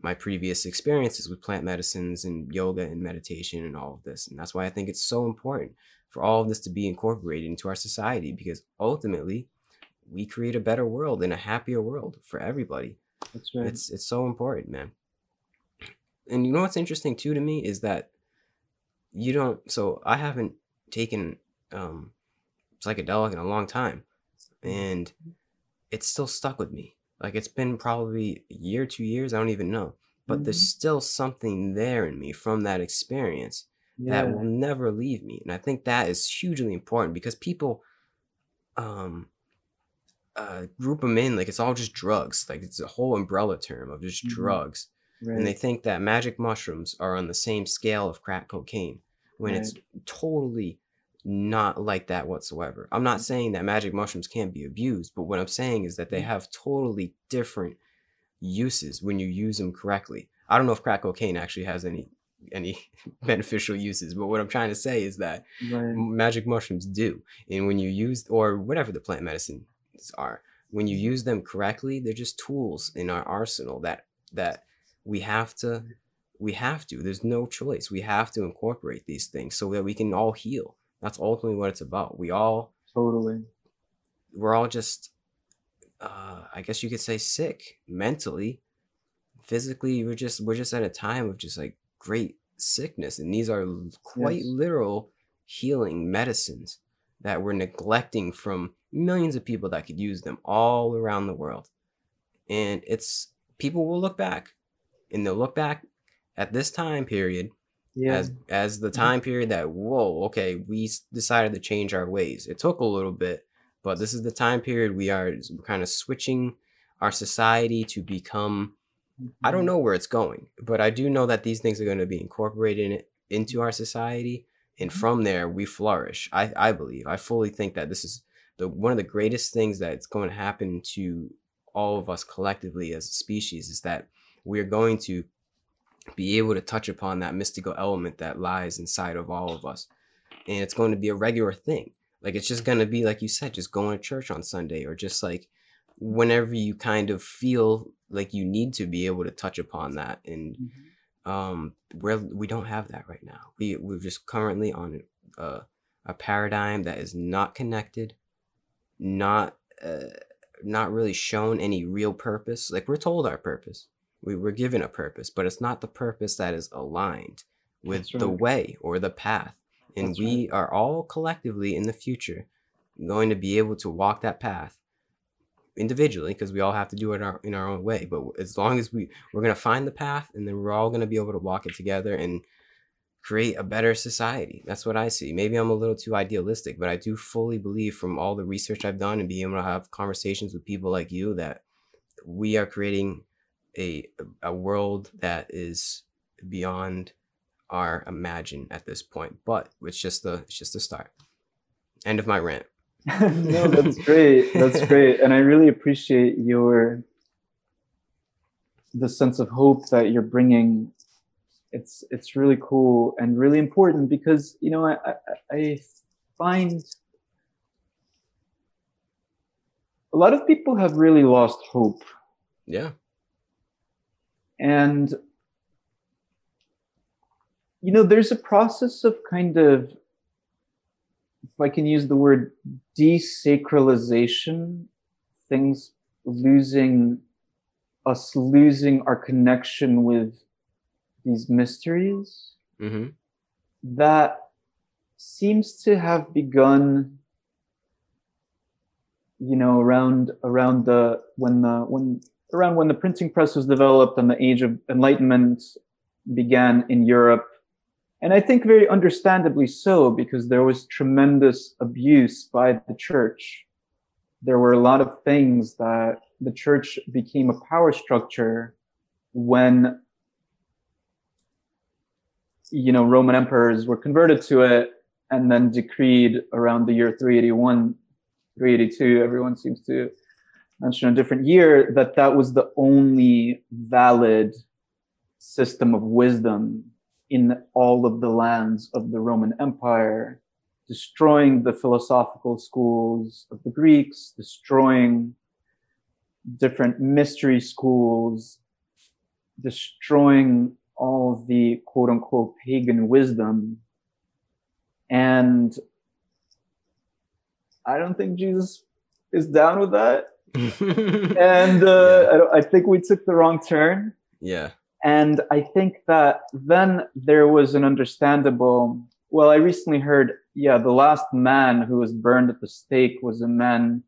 my previous experiences with plant medicines and yoga and meditation and all of this. And that's why I think it's so important for all of this to be incorporated into our society because ultimately we create a better world and a happier world for everybody. That's right. It's it's so important, man. And you know what's interesting too to me is that you don't so I haven't taken um psychedelic in a long time and it's still stuck with me like it's been probably a year, two years, I don't even know. But mm-hmm. there's still something there in me from that experience yeah. that will never leave me. And I think that is hugely important because people um uh group them in like it's all just drugs. Like it's a whole umbrella term of just mm-hmm. drugs. Right. And they think that magic mushrooms are on the same scale of crack cocaine when right. it's totally not like that whatsoever. I'm not mm. saying that magic mushrooms can't be abused, but what I'm saying is that they mm. have totally different uses when you use them correctly. I don't know if crack cocaine actually has any any (laughs) beneficial uses, but what I'm trying to say is that right. magic mushrooms do. And when you use or whatever the plant medicines are, when you use them correctly, they're just tools in our arsenal that that we have to we have to. There's no choice. We have to incorporate these things so that we can all heal that's ultimately what it's about. We all totally we're all just uh I guess you could say sick mentally. Physically, we're just we're just at a time of just like great sickness and these are quite yes. literal healing medicines that we're neglecting from millions of people that could use them all around the world. And it's people will look back and they'll look back at this time period yeah. as as the mm-hmm. time period that whoa okay we decided to change our ways it took a little bit but this is the time period we are kind of switching our society to become i don't mm-hmm. know where it's going but i do know that these things are going to be incorporated in, into our society and mm-hmm. from there we flourish i i believe i fully think that this is the one of the greatest things that's going to happen to all of us collectively as a species is that we're going to be able to touch upon that mystical element that lies inside of all of us. And it's going to be a regular thing. Like it's just going to be, like you said, just going to church on Sunday or just like whenever you kind of feel like you need to be able to touch upon that. And mm-hmm. um, we're, we don't have that right now. We, we're just currently on a, a paradigm that is not connected, not, uh, not really shown any real purpose. Like we're told our purpose we were given a purpose, but it's not the purpose that is aligned with right. the way or the path. And That's we right. are all collectively in the future going to be able to walk that path individually because we all have to do it our, in our own way. But as long as we we're going to find the path and then we're all going to be able to walk it together and create a better society. That's what I see. Maybe I'm a little too idealistic, but I do fully believe from all the research I've done and being able to have conversations with people like you that we are creating a a world that is beyond our imagine at this point. But it's just the it's just the start. End of my rant. (laughs) no, (laughs) that's great. That's great, and I really appreciate your the sense of hope that you're bringing. It's it's really cool and really important because you know I I, I find a lot of people have really lost hope. Yeah. And, you know, there's a process of kind of, if I can use the word desacralization, things losing, us losing our connection with these mysteries mm-hmm. that seems to have begun you know around around the when the when around when the printing press was developed and the age of enlightenment began in Europe. And I think very understandably so, because there was tremendous abuse by the church. There were a lot of things that the church became a power structure when, you know, Roman emperors were converted to it and then decreed around the year 381, 382. Everyone seems to mention a different year, that that was the only valid system of wisdom in all of the lands of the Roman Empire, destroying the philosophical schools of the Greeks, destroying different mystery schools, destroying all the quote unquote pagan wisdom. And I don't think Jesus is down with that. (laughs) and uh, Yeah. I, I think we took the wrong turn. yeah. And I think that then there was an understandable. Well, I recently heard, yeah, the last man who was burned at the stake was a man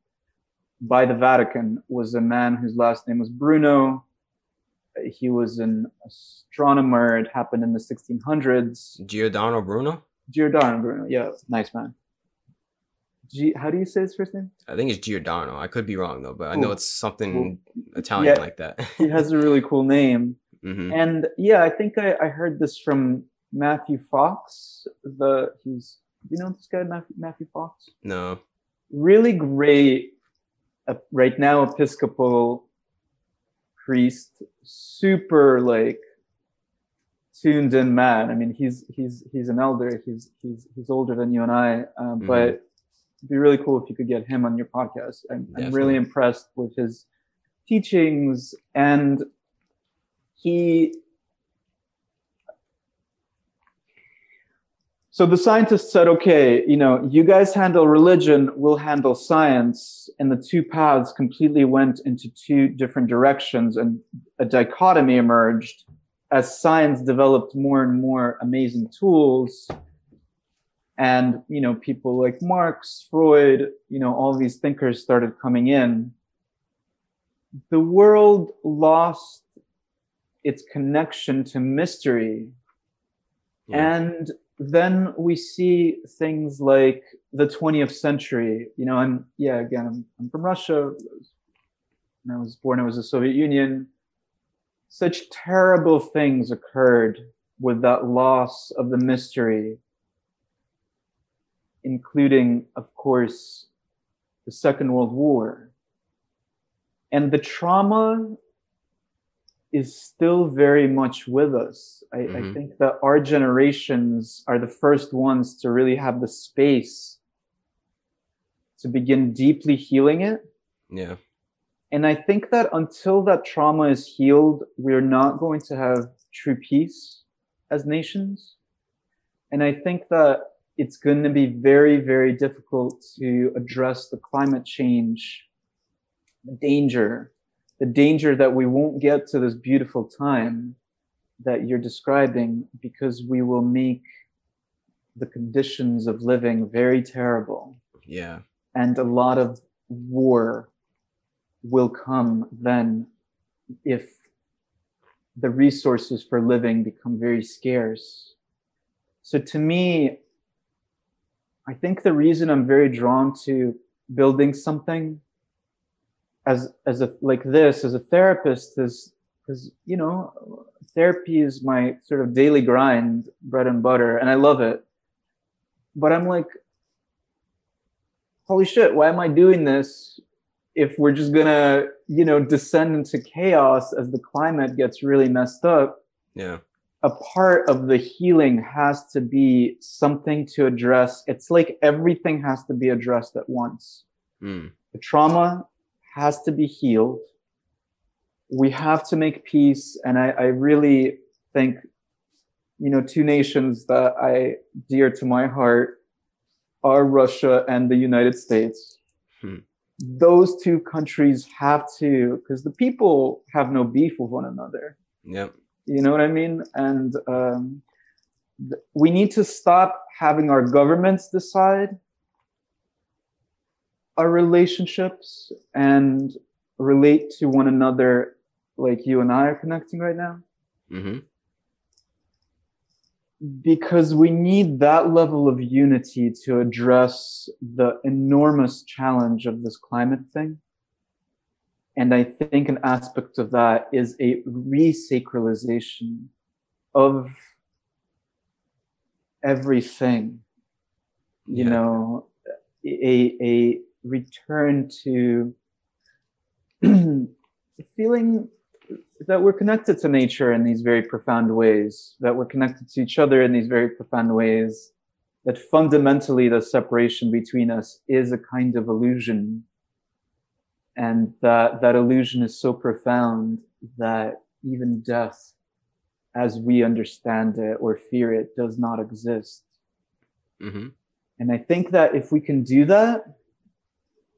by the Vatican, was a man whose last name was Bruno. He was an astronomer. It happened in the 1600s. Giordano Bruno? Giordano Bruno, yeah, nice man. G, how do you say his first name? I think it's Giordano. I could be wrong though, but I know it's something Italian Yeah. like that. (laughs) He has a really cool name. hmm And yeah, I think I, I heard this from Matthew Fox. The he's you know this guy Matthew, Matthew Fox. No. Really great, uh, right now Episcopal priest, super like tuned in man. I mean, he's he's he's an elder. He's he's he's older than you and I, uh, Mhm. but it'd be really cool if you could get him on your podcast. I'm, I'm really impressed with his teachings and he so the scientists said okay you know you guys handle religion we'll handle science and the two paths completely went into two different directions and a dichotomy emerged as science developed more and more amazing tools and you know people like marx freud you know all these thinkers started coming in. The world lost its connection to mystery. Yeah. and then we see things like the 20th century. You know and yeah again i'm, I'm from russia. When i was born it was the soviet union. Such terrible things occurred with that loss of the mystery including of course the second world war and the trauma is still very much with us. I, I Mhm. think that our generations are the first ones to really have the space to begin deeply healing it. Yeah. And I think that until that trauma is healed, we're not going to have true peace as nations. And I think that it's going to be very, very difficult to address the climate change, the danger, the danger that we won't get to this beautiful time that you're describing because we will make the conditions of living very terrible Yeah. and a lot of war will come then if the resources for living become very scarce. So to me, I think the reason I'm very drawn to building something as as a like this as a therapist is because you know therapy is my sort of daily grind, bread and butter, and I love it. But I'm like, holy shit, why am I doing this if we're just gonna, you know, descend into chaos as the climate gets really messed up? Yeah. A part of the healing has to be something to address. It's like everything has to be addressed at once. Mm. The trauma has to be healed. We have to make peace. And I, I really think, you know, two nations that I dear to my heart are Russia and the United States. Hmm. Those two countries have to, because the people have no beef with one another. Yep. You know what I mean? And um, th- we need to stop having our governments decide our relationships and relate to one another like you and I are connecting right now. hmm Because we need that level of unity to address the enormous challenge of this climate thing. And I think an aspect of that is a resacralization of everything. You Yeah. know, a a return to (clears throat) feeling that we're connected to nature in these very profound ways, that we're connected to each other in these very profound ways, that fundamentally the separation between us is a kind of illusion. And that that illusion is so profound that even death as we understand it or fear it does not exist. Mm-hmm. And I think that if we can do that,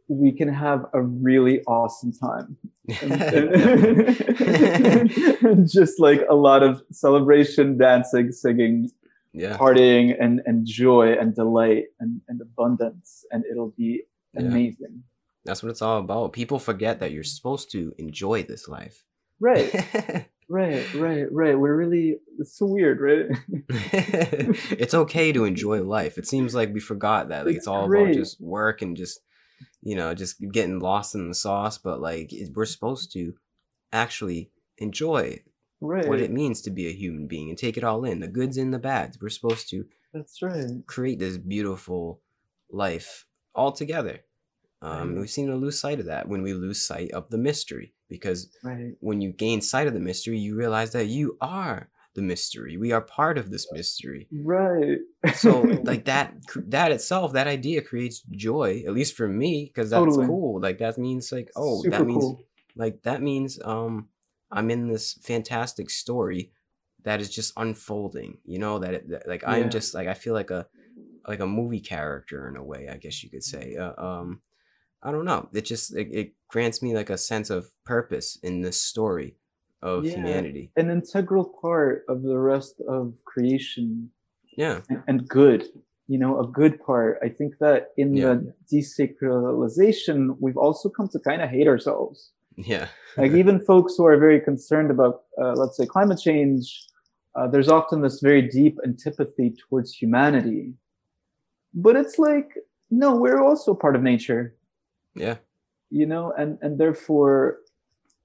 we can have a really awesome time. (laughs) (laughs) Just like a lot of celebration, dancing, singing, yeah. partying, and, and joy and delight and, and abundance. And it'll be Yeah. That's what it's all about. People forget that you're supposed to enjoy this life. Right, (laughs) right, right, right. We're really, it's so weird, right? (laughs) it's okay to enjoy life. It seems like we forgot that. Like it's, It's all great. about just work and just you know, just getting lost in the sauce, but like it- we're supposed to actually enjoy Right. what it means to be a human being and take it all in, the goods and the bads. We're supposed to That's right. create this beautiful life all together. Um, Right. we seem to lose sight of that when we lose sight of the mystery because Right. when you gain sight of the mystery, you realize that you are the mystery. We are part of this mystery. Right. So (laughs) like that that itself, that idea creates joy, at least for me, because that's Totally. cool. Like that means like, oh, Super that means cool. like that means um I'm in this fantastic story that is just unfolding. You know, that, it, that like Yeah. I'm just like I feel like a like a movie character in a way, I guess you could say. Uh, um I don't know. It just it, it grants me like a sense of purpose in this story of Yeah. humanity. An integral part of the rest of creation Yeah. and, and good. You know, a good part. I think that in Yeah. the desacralization, we've also come to kind of hate ourselves. Yeah. (laughs) like even folks who are very concerned about uh, let's say climate change uh, there's often this very deep antipathy towards humanity but it's like no we're also part of nature Yeah. you know and and therefore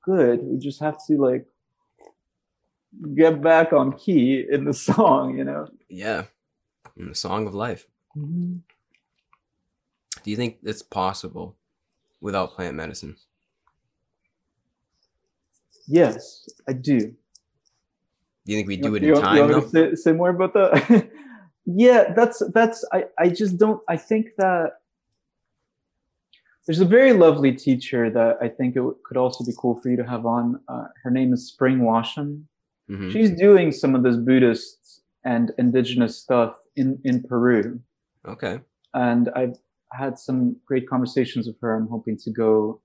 good we just have to like get back on key in the (laughs) song you know Yeah. In the song of life. Mm-hmm. Do you think it's possible without plant medicine? yes i do Do you think we You- do it you, in want- you time want to say, say more about that? (laughs) yeah, that's that's I I just don't I think that there's a very lovely teacher that I think it could also be cool for you to have on. Uh, her name is Spring Washam. Mhm. She's doing some of this Buddhist and indigenous stuff in in Peru, Okay. and I've had some great conversations with her. I'm hoping to go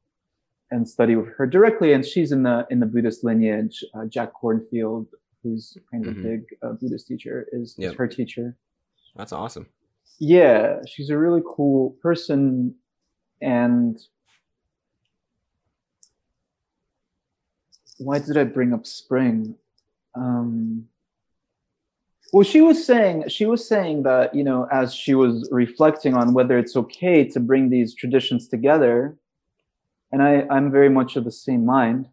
and study with her directly, and she's in the in the Buddhist lineage. Uh, Jack Kornfield, who's kind of Mhm. a big uh, Buddhist teacher, is, Yep. is her teacher. That's awesome. Yeah, she's a really cool person, and why did I bring up spring? Um, well, she was saying she was saying that you know as she was reflecting on whether it's okay to bring these traditions together, and I I'm very much of the same mind.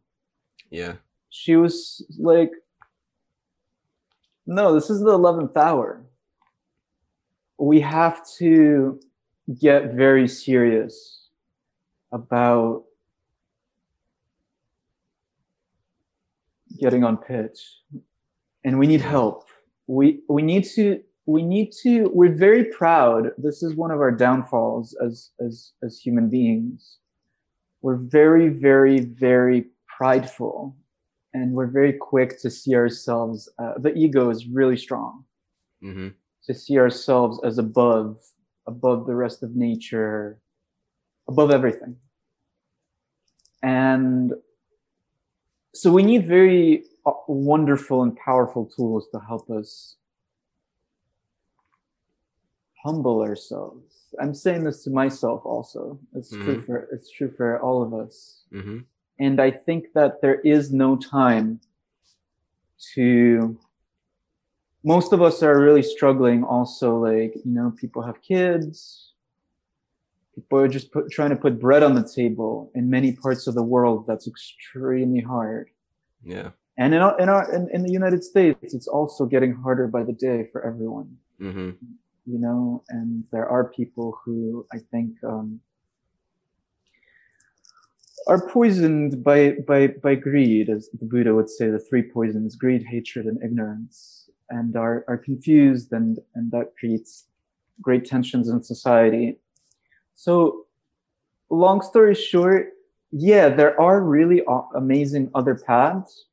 Yeah. She was like, "No, this is the eleventh hour. We have to get very serious about getting on pitch. And we need help. We we need to we need to we're very proud. This is one of our downfalls as as as human beings. We're very very very prideful. And we're very quick to see ourselves uh, the ego is really strong. Hmm to see ourselves as above above the rest of nature above everything and so we need very uh, wonderful and powerful tools to help us humble ourselves i'm saying this to myself also it's true Mhm. for it's true for all of us hmm and I think that there is no time to. Most of us are really struggling. Also, like you know, people have kids. People are just put, trying to put bread on the table in many parts of the world. That's extremely hard. Yeah. And in our, in our in, in the United States, it's also getting harder by the day for everyone hmm you know and there are people who i think um, are poisoned by by by greed as the buddha would say the three poisons greed hatred and ignorance and are are confused and and that creates great tensions in society. So long story short yeah there are really amazing other paths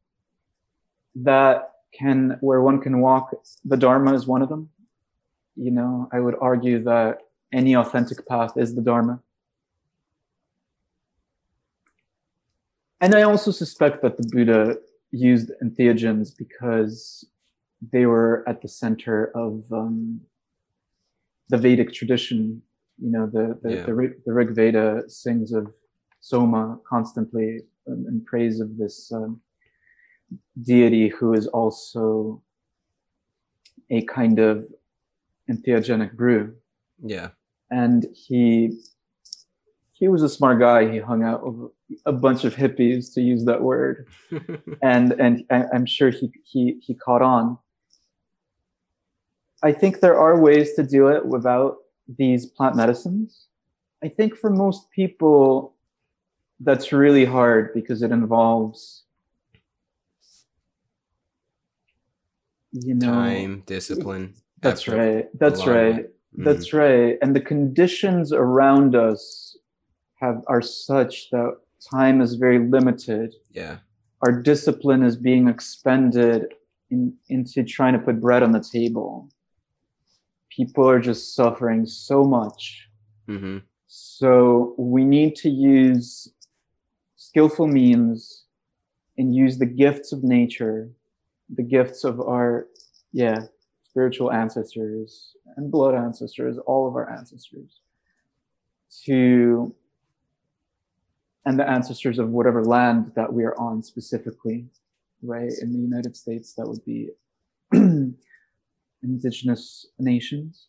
that can where one can walk. The dharma is one of them. You know i would argue that any authentic path is the dharma. And i also suspect that the buddha used entheogens because they were at the center of um, the vedic tradition you know the the, Yeah. the, Rig- the rig veda sings of soma constantly in, in praise of this um, deity who is also a kind of entheogenic brew. Yeah. And he he was a smart guy. He hung out with a bunch of hippies, to use that word, (laughs) and and I, I'm sure he he he caught on. I think there are ways to do it without these plant medicines. I think for most people, that's really hard because it involves you know Time, discipline. that's effort. right that's right. Mhm. that's right and the conditions around us have are such that time is very limited Yeah. our discipline is being expended in, into trying to put bread on the table people are just suffering so much hmm so we need to use skillful means and use the gifts of nature, the gifts of our, yeah, spiritual ancestors and blood ancestors, all of our ancestors, to, and the ancestors of whatever land that we are on specifically, right? In the United States, that would be (clears throat) indigenous nations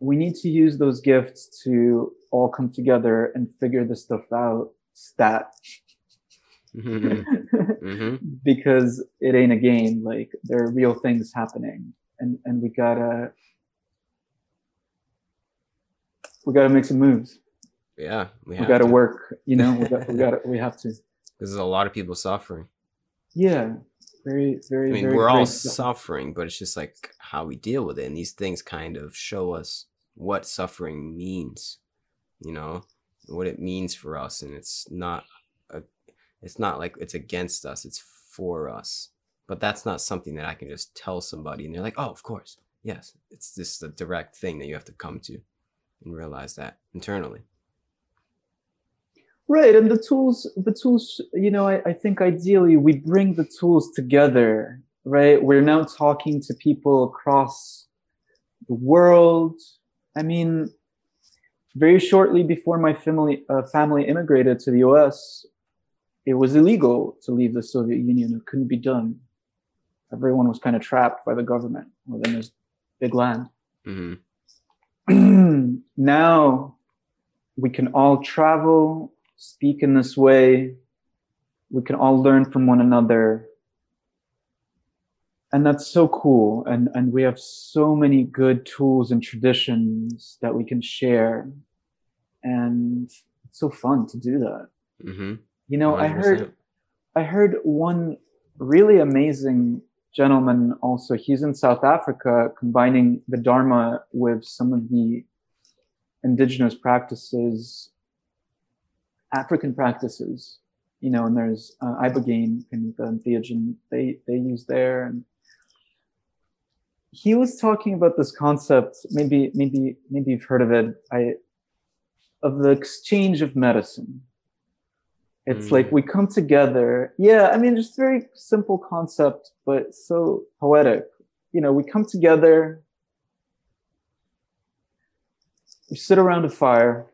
we need to use those gifts to all come together and figure this stuff out stat hmm (laughs) hmm because it ain't a game like there are real things happening and and we gotta we gotta make some moves Yeah. We, we gotta to. work you know we (laughs) got we gotta we have to Because There's a lot of people suffering. yeah very very I mean, very we're all great. suffering, but it's just like how we deal with it. And these things kind of show us what suffering means, you know, what it means for us. And it's not a, it's not like it's against us, it's for us. But that's not something that I can just tell somebody and they're like, oh, of course. Yes. It's just a direct thing that you have to come to and realize that internally. Right and the tools the tools you know I, I think ideally we bring the tools together right? We're now talking to people across the world. I mean very shortly before my family uh, family immigrated to the us it was illegal to leave the soviet union. It couldn't be done. Everyone was kind of trapped by the government within this big land. Hmm (clears throat) now we can all travel, speak in this way. We can all learn from one another. And that's so cool. And, and we have so many good tools and traditions that we can share. And it's so fun to do that. hmm You know, I heard I heard one really amazing gentleman also. He's in South Africa, combining the Dharma with some of the indigenous practices, African practices. You know, and there's uh, Ibogaine and the Theogen they they use there, and he was talking about this concept. Maybe maybe maybe you've heard of it. I of the exchange of medicine. It's Mm. like we come together. Yeah, I mean, just very simple concept, but so poetic. You know, we come together, we sit around a fire,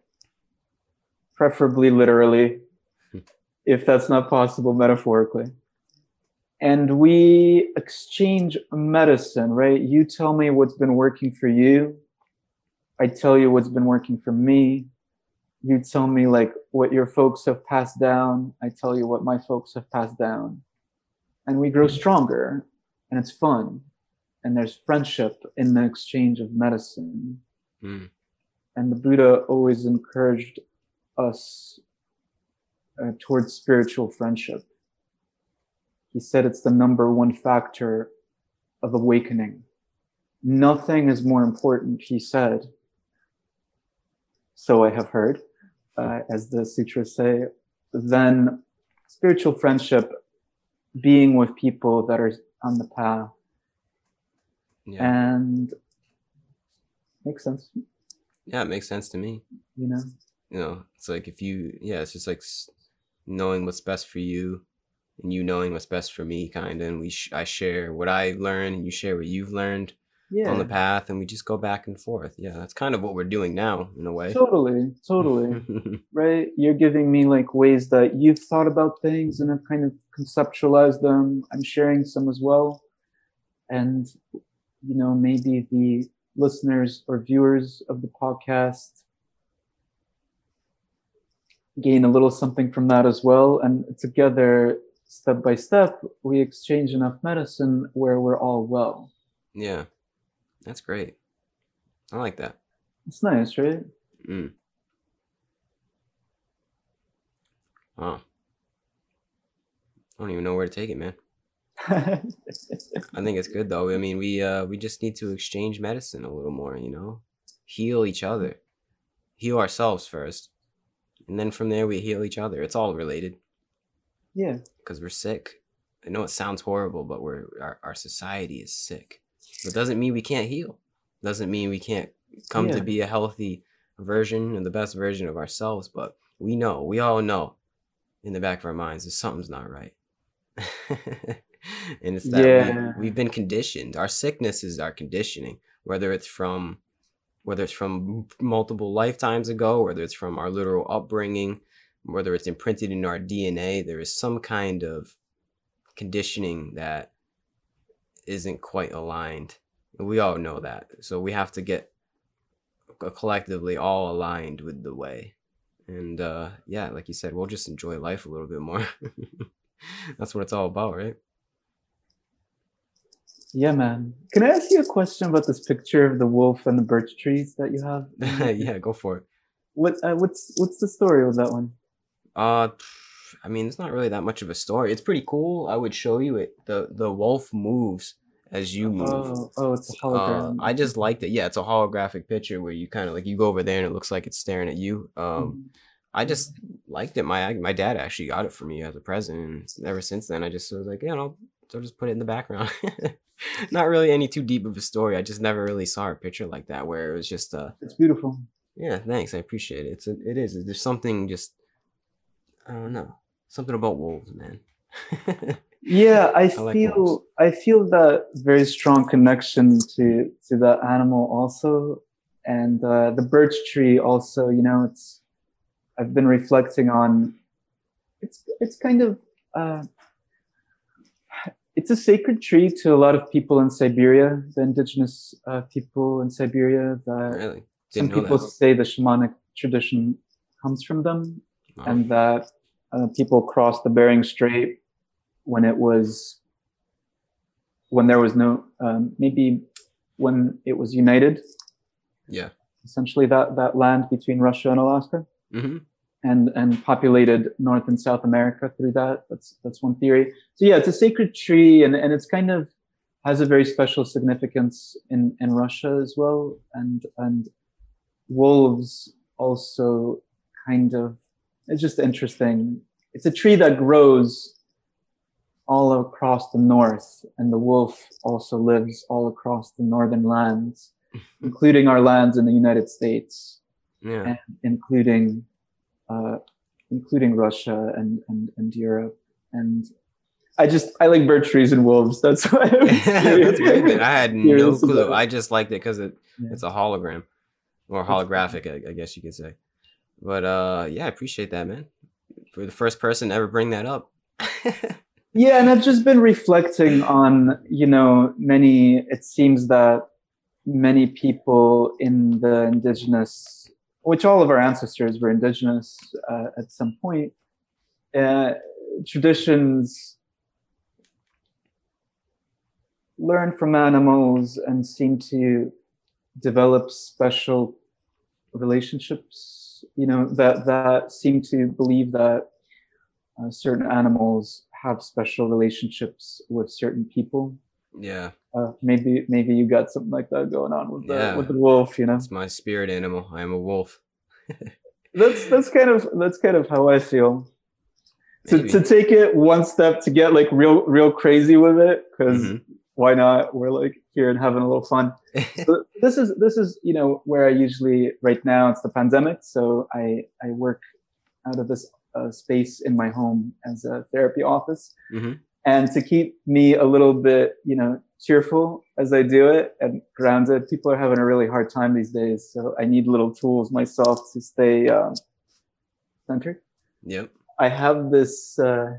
preferably literally, if that's not possible metaphorically. And we exchange medicine, right? You tell me what's been working for you. I tell you what's been working for me you tell me like what your folks have passed down i tell you what my folks have passed down and we grow stronger and it's fun and there's friendship in the exchange of medicine Mm. and the buddha always encouraged us uh, towards spiritual friendship. He said it's the number one factor of awakening. Nothing is more important he said. So i have heard uh, as the sutras say, then spiritual friendship being with people that are on the path. Yeah. and makes sense. Yeah, it makes sense to me. you know You know, it's like if you, yeah, it's just like knowing what's best for you and you knowing what's best for me, kind of. And we, sh- I share what I learned and you share what you've learned yeah on the path and we just go back and forth. Yeah, that's kind of what we're doing now in a way. totally totally (laughs) right you're giving me like ways that you've thought about things and have kind of conceptualized them i'm sharing some as well and you know maybe the listeners or viewers of the podcast gain a little something from that as well and together step by step we exchange enough medicine where we're all well yeah, that's great. I like that. it's nice right Mm. Wow. I don't even know where to take it, man. (laughs) I think it's good though. I mean, we uh we just need to exchange medicine a little more, you know? Heal each other. Heal ourselves first. And then from there we heal each other. It's all related yeah because we're sick. I know it sounds horrible, but we're our, our society is sick. It doesn't mean we can't heal. It Doesn't mean we can't come Yeah. to be a healthy version and the best version of ourselves, but we know, we all know in the back of our minds that something's not right. (laughs) and it's that Yeah. we, we've been conditioned. Our sickness is our conditioning, whether it's from whether it's from multiple lifetimes ago, whether it's from our literal upbringing, whether it's imprinted in our DNA, there is some kind of conditioning that isn't quite aligned. We all know that. So we have to get collectively all aligned with the way. And uh yeah, like you said, we'll just enjoy life a little bit more. (laughs) That's what it's all about, right? Yeah, man. Can I ask you a question about this picture of the wolf and the birch trees that you have? (laughs) yeah, go for it. What uh, what's what's the story with that one? Uh, I mean, it's not really that much of a story. It's pretty cool. I would show you it. the The wolf moves as you move. Oh, oh, it's a Uh, hologram. I just liked it. Yeah, it's a holographic picture where you kind of like you go over there and it looks like it's staring at you. Um, Mhm. I just liked it. My my dad actually got it for me as a present, and ever since then, I just was like, you know, I'll just put it in the background. (laughs) (laughs) Not really any too deep of a story. I just never really saw a picture like that where it was just uh It's beautiful. yeah, thanks. I appreciate it. It's a, it is. There's something just I don't know. Something about wolves, man. (laughs) Yeah, I, I feel wolves. I feel that very strong connection to to that animal also, and uh, the birch tree also. You know, it's I've been reflecting on. It's it's kind of uh, it's a sacred tree to a lot of people in Siberia, the indigenous uh, people in Siberia. That really? some people that. say the shamanic tradition comes from them Wow. and that uh, people crossed the Bering Strait when it was when there was no um, maybe when it was united yeah. essentially that that land between Russia and Alaska hmm and and populated North and South America through that. That's that's one theory. So yeah it's a sacred tree and and it's kind of has a very special significance in in Russia as well. And and wolves also kind of it's just interesting. It's a tree that grows all across the north and the wolf also lives all across the northern lands (laughs) including our lands in the united states Yeah. and including uh, including russia and, and and europe and i just i like birch trees and wolves that's why (laughs) I That's great. I had no (laughs) clue. about. I just liked it because it, Yeah. it's a hologram or holographic, I, I guess you could say. But uh, yeah, I appreciate that, man. For the first person to ever bring that up. (laughs) Yeah, and I've just been reflecting on, you know, many, it seems that many people in the indigenous, which all of our ancestors were indigenous uh, at some point, uh, traditions learn from animals and seem to develop special relationships, you know, that, that seem to believe that uh, certain animals have special relationships with certain people. Yeah, Uh, maybe maybe you got something like that going on with the Yeah. with the wolf. You know, it's my spirit animal. I am a wolf. (laughs) that's that's kind of that's kind of how I feel. to, Maybe. to take it one step to get like real real crazy with it because Mhm. why not we're like here and having a little fun (laughs) so this is this is you know where i usually right now it's the pandemic so i i work out of this uh, space in my home as a therapy office Mhm. And to keep me a little bit you know cheerful as i do it and grounded people are having a really hard time these days so i need little tools myself to stay um, centered Yep. I have this uh,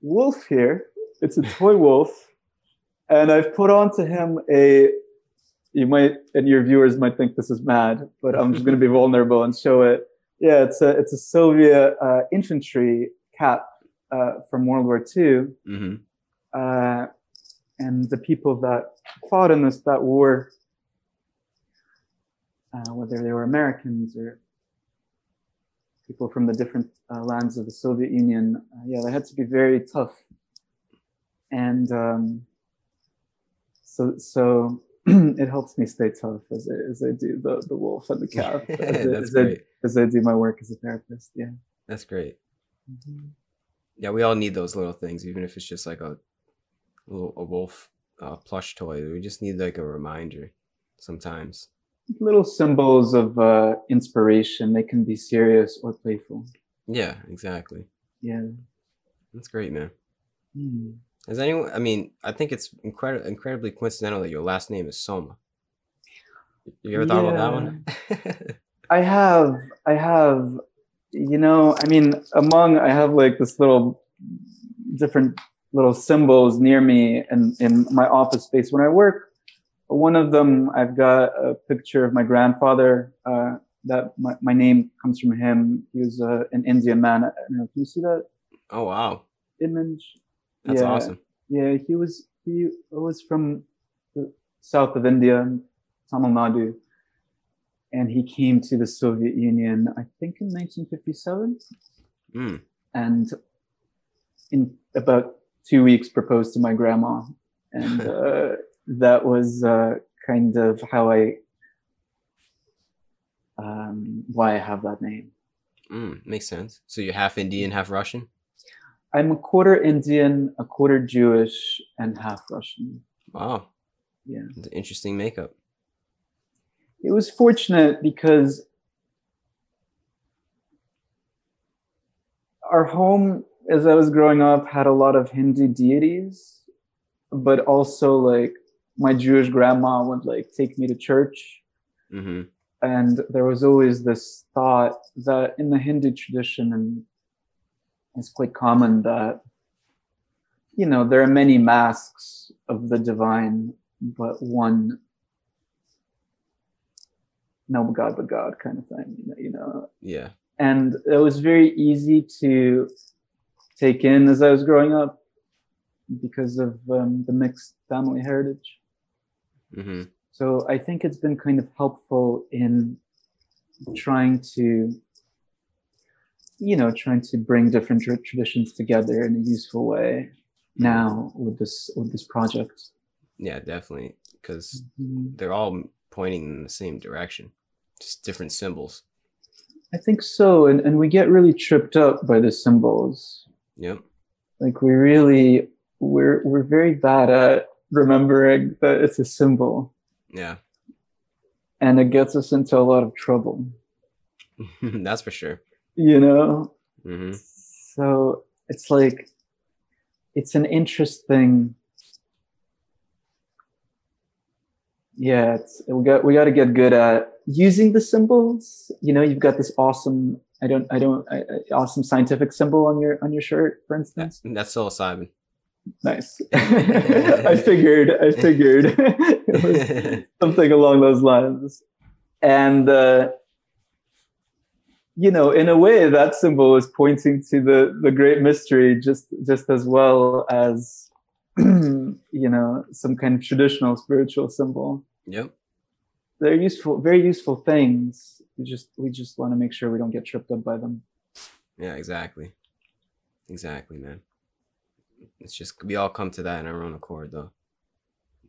wolf here. It's a toy (laughs) wolf, and I've put onto him a. You might, and your viewers might think this is mad, but I'm just going to be (laughs) vulnerable and show it. Yeah, it's a it's a Soviet uh, infantry cap uh, from World War II, hmm uh, and the people that fought in this that war, uh, whether they were Americans or people from the different uh, lands of the Soviet Union, uh, yeah, they had to be very tough, and um, so so (clears throat) it helps me stay tough as I, as I do the the wolf and the (laughs) calf as, I, as, I, as I do my work as a therapist. Yeah. That's great. Yeah, we all need those little things, even if it's just like a little a wolf uh, plush toy. We just need like a reminder sometimes. Little symbols of uh, inspiration. They can be serious or playful. Yeah, exactly. Yeah. That's great, man. Hmm. Has anyone? I mean, I think it's incredi- incredibly coincidental that your last name is Soma. You ever thought about that one? I have, I have, you know, I mean, among, I have like this little different little symbols near me and in my office space when I work. One of them, I've got a picture of my grandfather. Uh, that my, my name comes from him. He was uh, an Indian man. I don't know. Can you see that oh wow, image? that's Yeah. awesome. Yeah, he was he was from the south of India, Tamil Nadu, and he came to the Soviet Union, I think, in 1957, Mm. and in about two weeks proposed to my grandma, and (laughs) uh, that was uh, kind of how I um, why I have that name. Mm. Makes sense. So you're half Indian, half Russian. I'm a quarter Indian, a quarter Jewish, and half Russian. Wow, Yeah. it's an interesting makeup. It was fortunate because our home as i was growing up had a lot of hindu deities but also like my jewish grandma would like take me to church. Hmm and there was always this thought that in the hindu tradition and it's quite common that you know there are many masks of the divine but one no god but god kind of thing you know, Yeah. and it was very easy to take in as i was growing up because of um, the mixed family heritage hmm so I think it's been kind of helpful in trying to, you know, trying to bring different tra- traditions together in a useful way now with this with this project. Yeah, definitely. Because Mhm. they're all pointing in the same direction, just different symbols. I think so, and and we get really tripped up by the symbols. Yep. Like we really we're we're very bad at remembering that it's a symbol, Yeah. and it gets us into a lot of trouble. (laughs) That's for sure. You know. hmm So it's like it's an interesting. Yeah, it's, we got we got to get good at using the symbols. You know, you've got this awesome. I don't. I don't. I, I- awesome scientific symbol on your on your shirt, for instance. That's psilocybin. Nice. (laughs) I figured. I figured (laughs) (laughs) something along those lines, and uh, you know, in a way, that symbol is pointing to the the great mystery, just just as well as (clears throat) you know some kind of traditional spiritual symbol. Yep. They're useful, very useful things. We just we just want to make sure we don't get tripped up by them. Yeah, exactly. Exactly, man. It's just we all come to that in our own accord, though.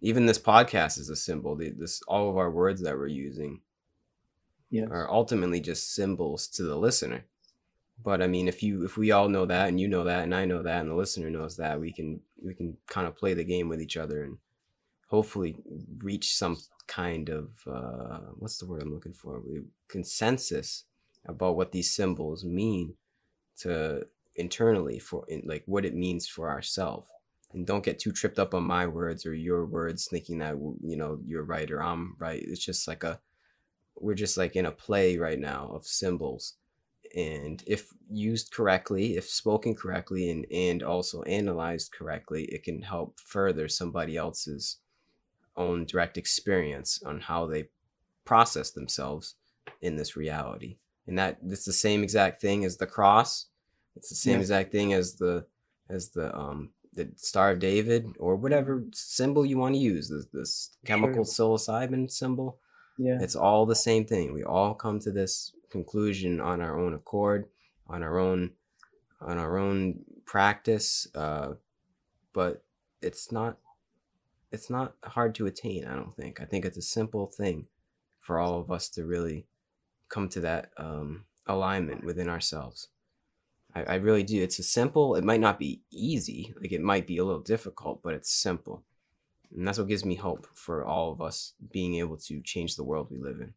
Even this podcast is a symbol. The- This all of our words that we're using Yes. are ultimately just symbols to the listener. But I mean, if you if we all know that and you know that and I know that and the listener knows that, we can we can kind of play the game with each other and hopefully reach some kind of uh, what's the word I'm looking for? we, Consensus about what these symbols mean to internally for in, like what it means for ourselves and don't get too tripped up on my words or your words thinking that you know you're right or i'm right. It's just like a we're just like in a play right now of symbols and if used correctly if spoken correctly and and also analyzed correctly it can help further somebody else's own direct experience on how they process themselves in this reality. And that it's the same exact thing as the cross. It's the same yeah. exact thing as the as the um the star of david or whatever symbol you want to use this, this chemical sure. psilocybin symbol. Yeah. It's all the same thing. We all come to this conclusion on our own accord, on our own on our own practice. Uh, but it's not it's not hard to attain. I don't think. I think it's a simple thing for all of us to really come to that um, alignment within ourselves. I, I really do. It's a simple. It might not be easy. Like it might be a little difficult, but it's simple. And that's what gives me hope for all of us being able to change the world we live in.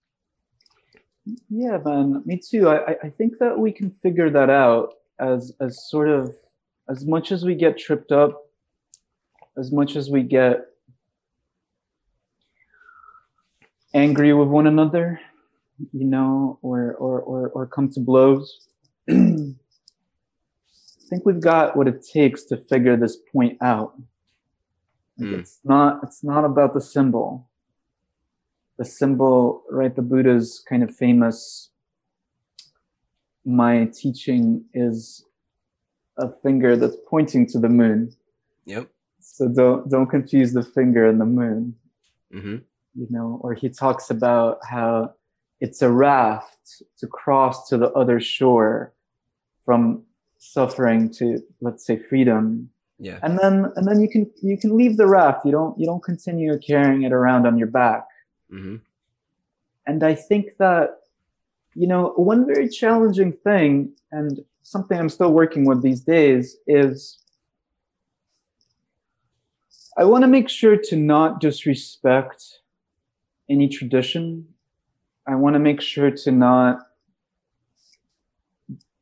Yeah, man, me too. I, I think that we can figure that out as as sort of as much as we get tripped up, as much as we get angry with one another, you know, or or or, or come to blows. (clears throat) I think we've got what it takes to figure this point out. Like mm. It's not it's not about the symbol the symbol, right? The Buddha's kind of famous. My teaching is a finger that's pointing to the moon. Yep. So don't don't confuse the finger and the moon. Mm-hmm. You know, or he talks about how it's a raft to cross to the other shore from suffering to let's say freedom yeah and then and then you can you can leave the raft you don't you don't continue carrying it around on your back Mm-hmm. And I think that, you know, one very challenging thing and something I'm still working with these days is I want to make sure to not disrespect any tradition. I want to make sure to not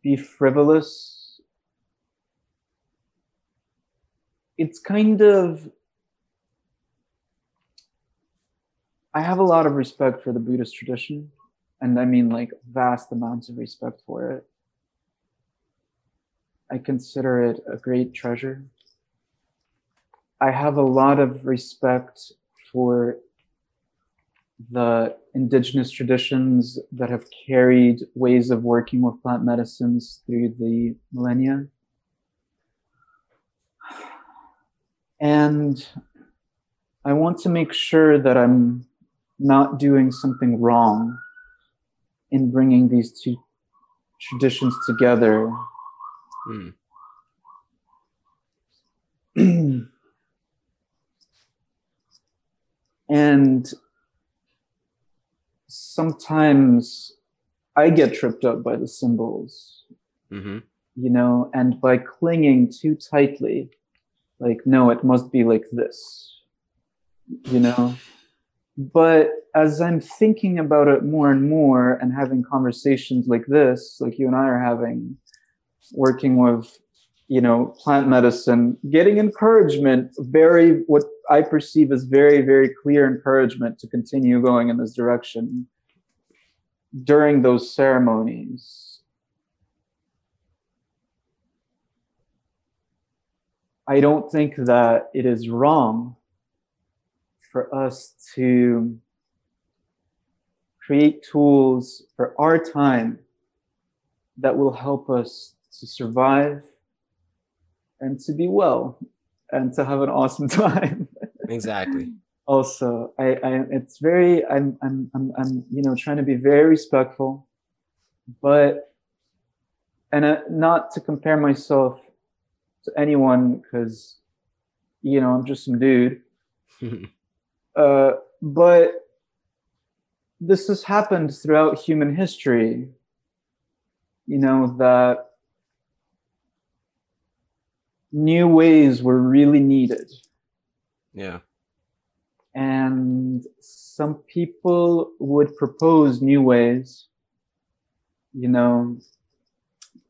be frivolous. It's kind of I have a lot of respect for the Buddhist tradition, and I mean like vast amounts of respect for it. I consider it a great treasure. I have a lot of respect for the indigenous traditions that have carried ways of working with plant medicines through the millennia. And I want to make sure that I'm not doing something wrong in bringing these two traditions together. Mm. (clears throat) and sometimes I get tripped up by the symbols, mm-hmm. you know, and by clinging too tightly, like, no, it must be like this, you know but as i'm thinking about it more and more and having conversations like this like you and i are having working with you know plant medicine getting encouragement very what i perceive as very very clear encouragement to continue going in this direction during those ceremonies. I don't think that it is wrong for us to create tools for our time that will help us to survive and to be well and to have an awesome (laughs) time. Exactly. also, I, I it's very I'm, I'm I'm I'm you know trying to be very respectful, but and uh, not to compare myself to anyone because you know I'm just some dude. (laughs) Uh, but this has happened throughout human history. You know, that new ways were really needed. Yeah. And some people would propose new ways, you know,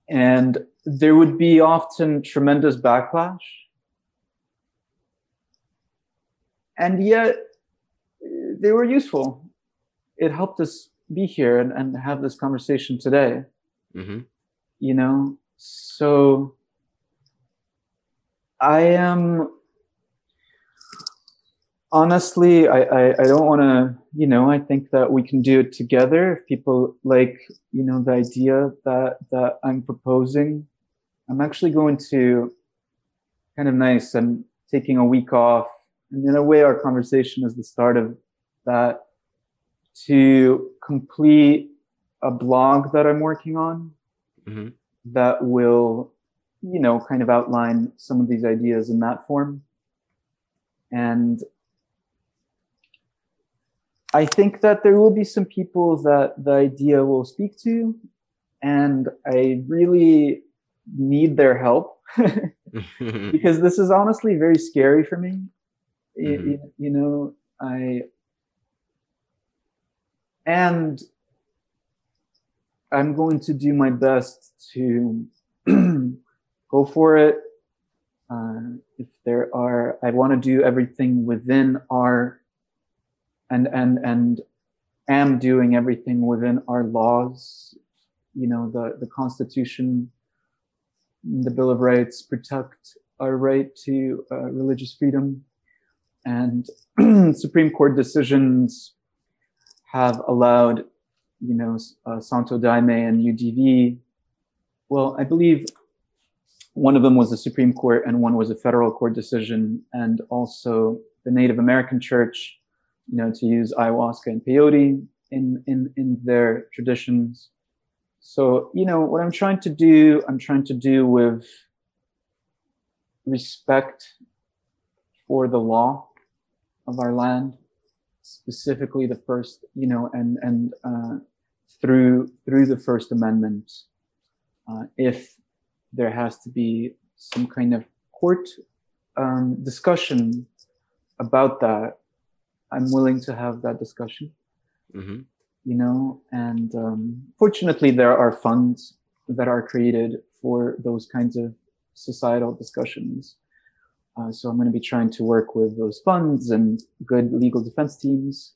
and there would be often tremendous backlash. And yet, they were useful. It helped us be here and, and have this conversation today. Mm-hmm. You know, so I am honestly, I, I, I don't want to, you know, I think that we can do it together. If people like, you know, the idea that, that I'm proposing, I'm actually going to kind of nice. I'm taking a week off. And in a way, our conversation is the start of that to complete a blog that I'm working on Mm-hmm. that will, you know, kind of outline some of these ideas in that form. And I think that there will be some people that the idea will speak to, and I really need their help (laughs) (laughs) because this is honestly very scary for me. Y- Mhm. y- you know, I and I'm going to do my best to (clears throat) go for it. Uh, if there are, I want to do everything within our, and and and am doing everything within our laws. You know, the the Constitution, the Bill of Rights protect our right to uh, religious freedom, and (clears throat) Supreme Court decisions have allowed you know, uh, Santo Daime and UDV. Well, I believe one of them was the Supreme Court and one was a federal court decision, and also the Native American Church, you know, to use ayahuasca and peyote in in in their traditions. So, you know, what I'm trying to do, I'm trying to do with respect for the law of our land specifically the first, you know, and and uh, through through the First Amendment, uh, if there has to be some kind of court um, discussion about that, I'm willing to have that discussion. mm-hmm. You know, and um, fortunately, there are funds that are created for those kinds of societal discussions. Uh, so I'm going to be trying to work with those funds and good legal defense teams.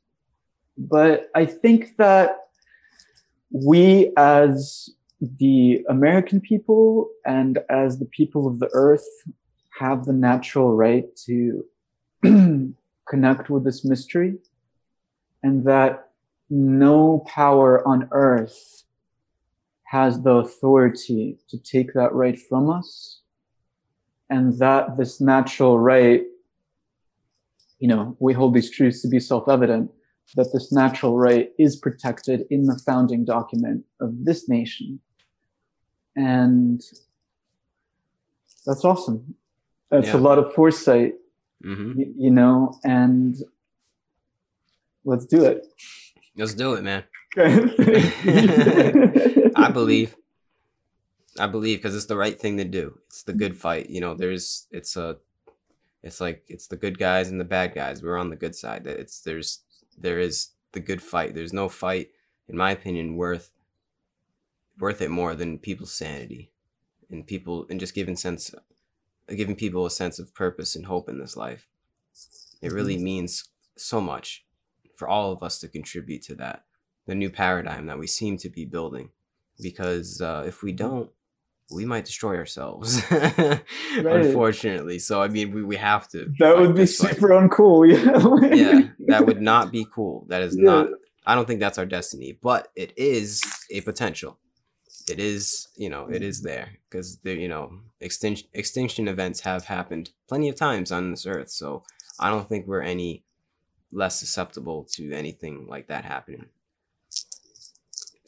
But I think that we, as the American people and as the people of the earth, have the natural right to (clears throat) connect with this mystery, and that no power on earth has the authority to take that right from us and that this natural right, you know, we hold these truths to be self-evident, that this natural right is protected in the founding document of this nation. And that's awesome. That's Yeah. a lot of foresight, Mm-hmm. y- you know, and let's do it. Let's do it, man. I (laughs) (laughs) I believe. I believe because it's the right thing to do. It's the good fight. You know, there's it's a it's like it's the good guys and the bad guys. We're on the good side. That it's there's there is the good fight. There's no fight, in my opinion, worth worth it more than people's sanity and people and just giving sense giving people a sense of purpose and hope in this life. It really means so much for all of us to contribute to that the new paradigm that we seem to be building because uh, if we don't we might destroy ourselves (laughs) unfortunately so i mean we, we have to That would be this fight. super uncool. (laughs) Yeah. yeah that would (laughs) not be cool that is Yeah. not i don't think that's our destiny but it is a potential it is you know it is there because there you know extinction extinction events have happened plenty of times on this earth so i don't think we're any less susceptible to anything like that happening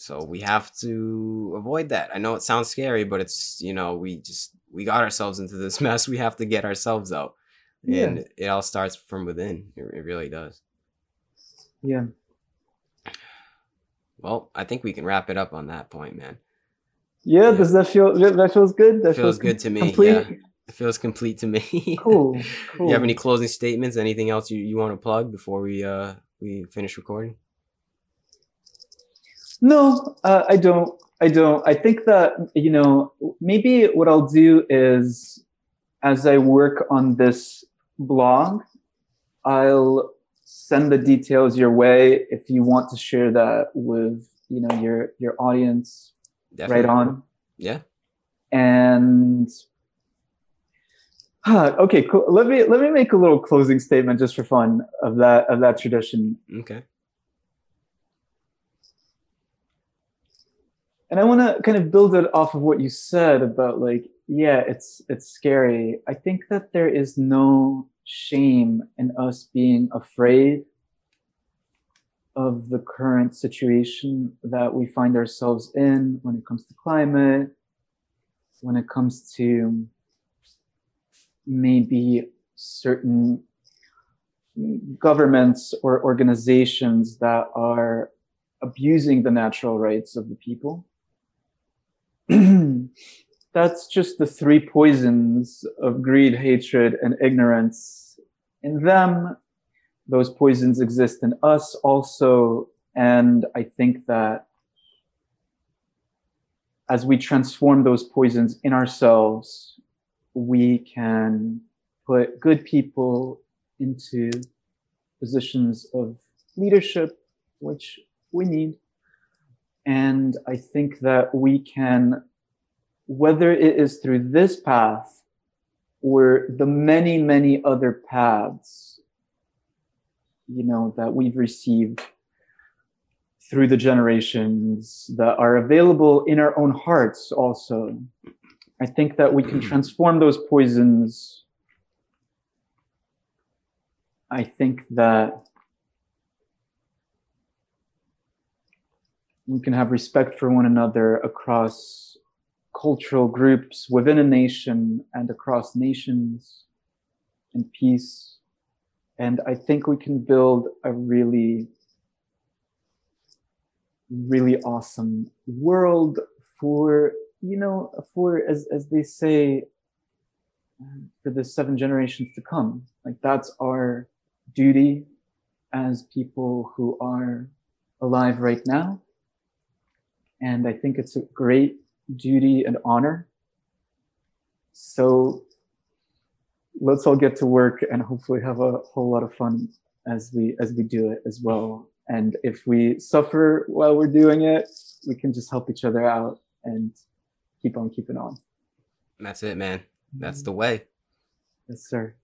so we have to avoid that i know it sounds scary but it's you know we just we got ourselves into this (laughs) mess we have to get ourselves out Yeah. and it all starts from within it, it really does Yeah. well i think we can wrap it up on that point man Yeah, Yeah. does that feel that feels good? That feels good to me complete. yeah It feels complete to me. Cool. (laughs) Cool. you have any closing statements? Anything else you, you want to plug before we uh we finish recording? No, uh, I don't. I don't. I think that you know maybe what I'll do is as I work on this blog, I'll send the details your way if you want to share that with you know your your audience Definitely. right on Yeah. and huh, okay cool let me let me make a little closing statement just for fun of that of that tradition Okay. And i want to kind of build it off of what you said about like yeah it's it's scary. I think that there is no shame in us being afraid of the current situation that we find ourselves in when it comes to climate when it comes to maybe certain governments or organizations that are abusing the natural rights of the people (clears throat) that's just the three poisons of greed, hatred, and ignorance. In them, those poisons exist in us also. And I think that as we transform those poisons in ourselves, we can put good people into positions of leadership, which we need. And I think that we can whether it is through this path or the many, many other paths, you know, that we've received through the generations that are available in our own hearts also. I think that we can transform those poisons. I think that we can have respect for one another across cultural groups within a nation and across nations and peace. And I think we can build a really, really awesome world for, you know, for, as, as they say, for the seven generations to come. Like that's our duty as people who are alive right now. And I think it's a great duty and honor. So let's all get to work and hopefully have a whole lot of fun as we as we do it as well. And if we suffer while we're doing it, we can just help each other out and keep on keeping on. That's it, man. That's the way. Yes, sir.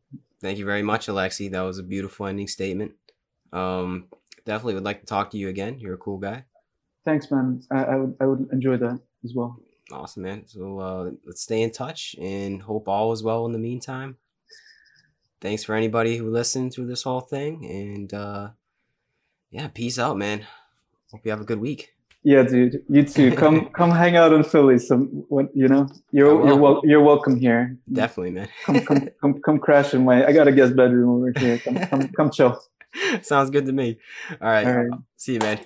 Thank you very much, Alexei. That was a beautiful ending statement. Um, definitely would like to talk to you again. You're a cool guy. Thanks, man. I, I would I would enjoy that as well. Awesome, man. So uh, let's stay in touch and hope all is well in the meantime. Thanks for anybody who listened through this whole thing. And uh, yeah, peace out, man. Hope you have a good week. Yeah, dude. You too. (laughs) Come come hang out in Philly. Some when you know you're you're wel- you're welcome here. Definitely, man. Come come (laughs) come come crash in my. I got a guest bedroom over here. Come come come chill. (laughs) Sounds good to me. All right. All right. See you, man.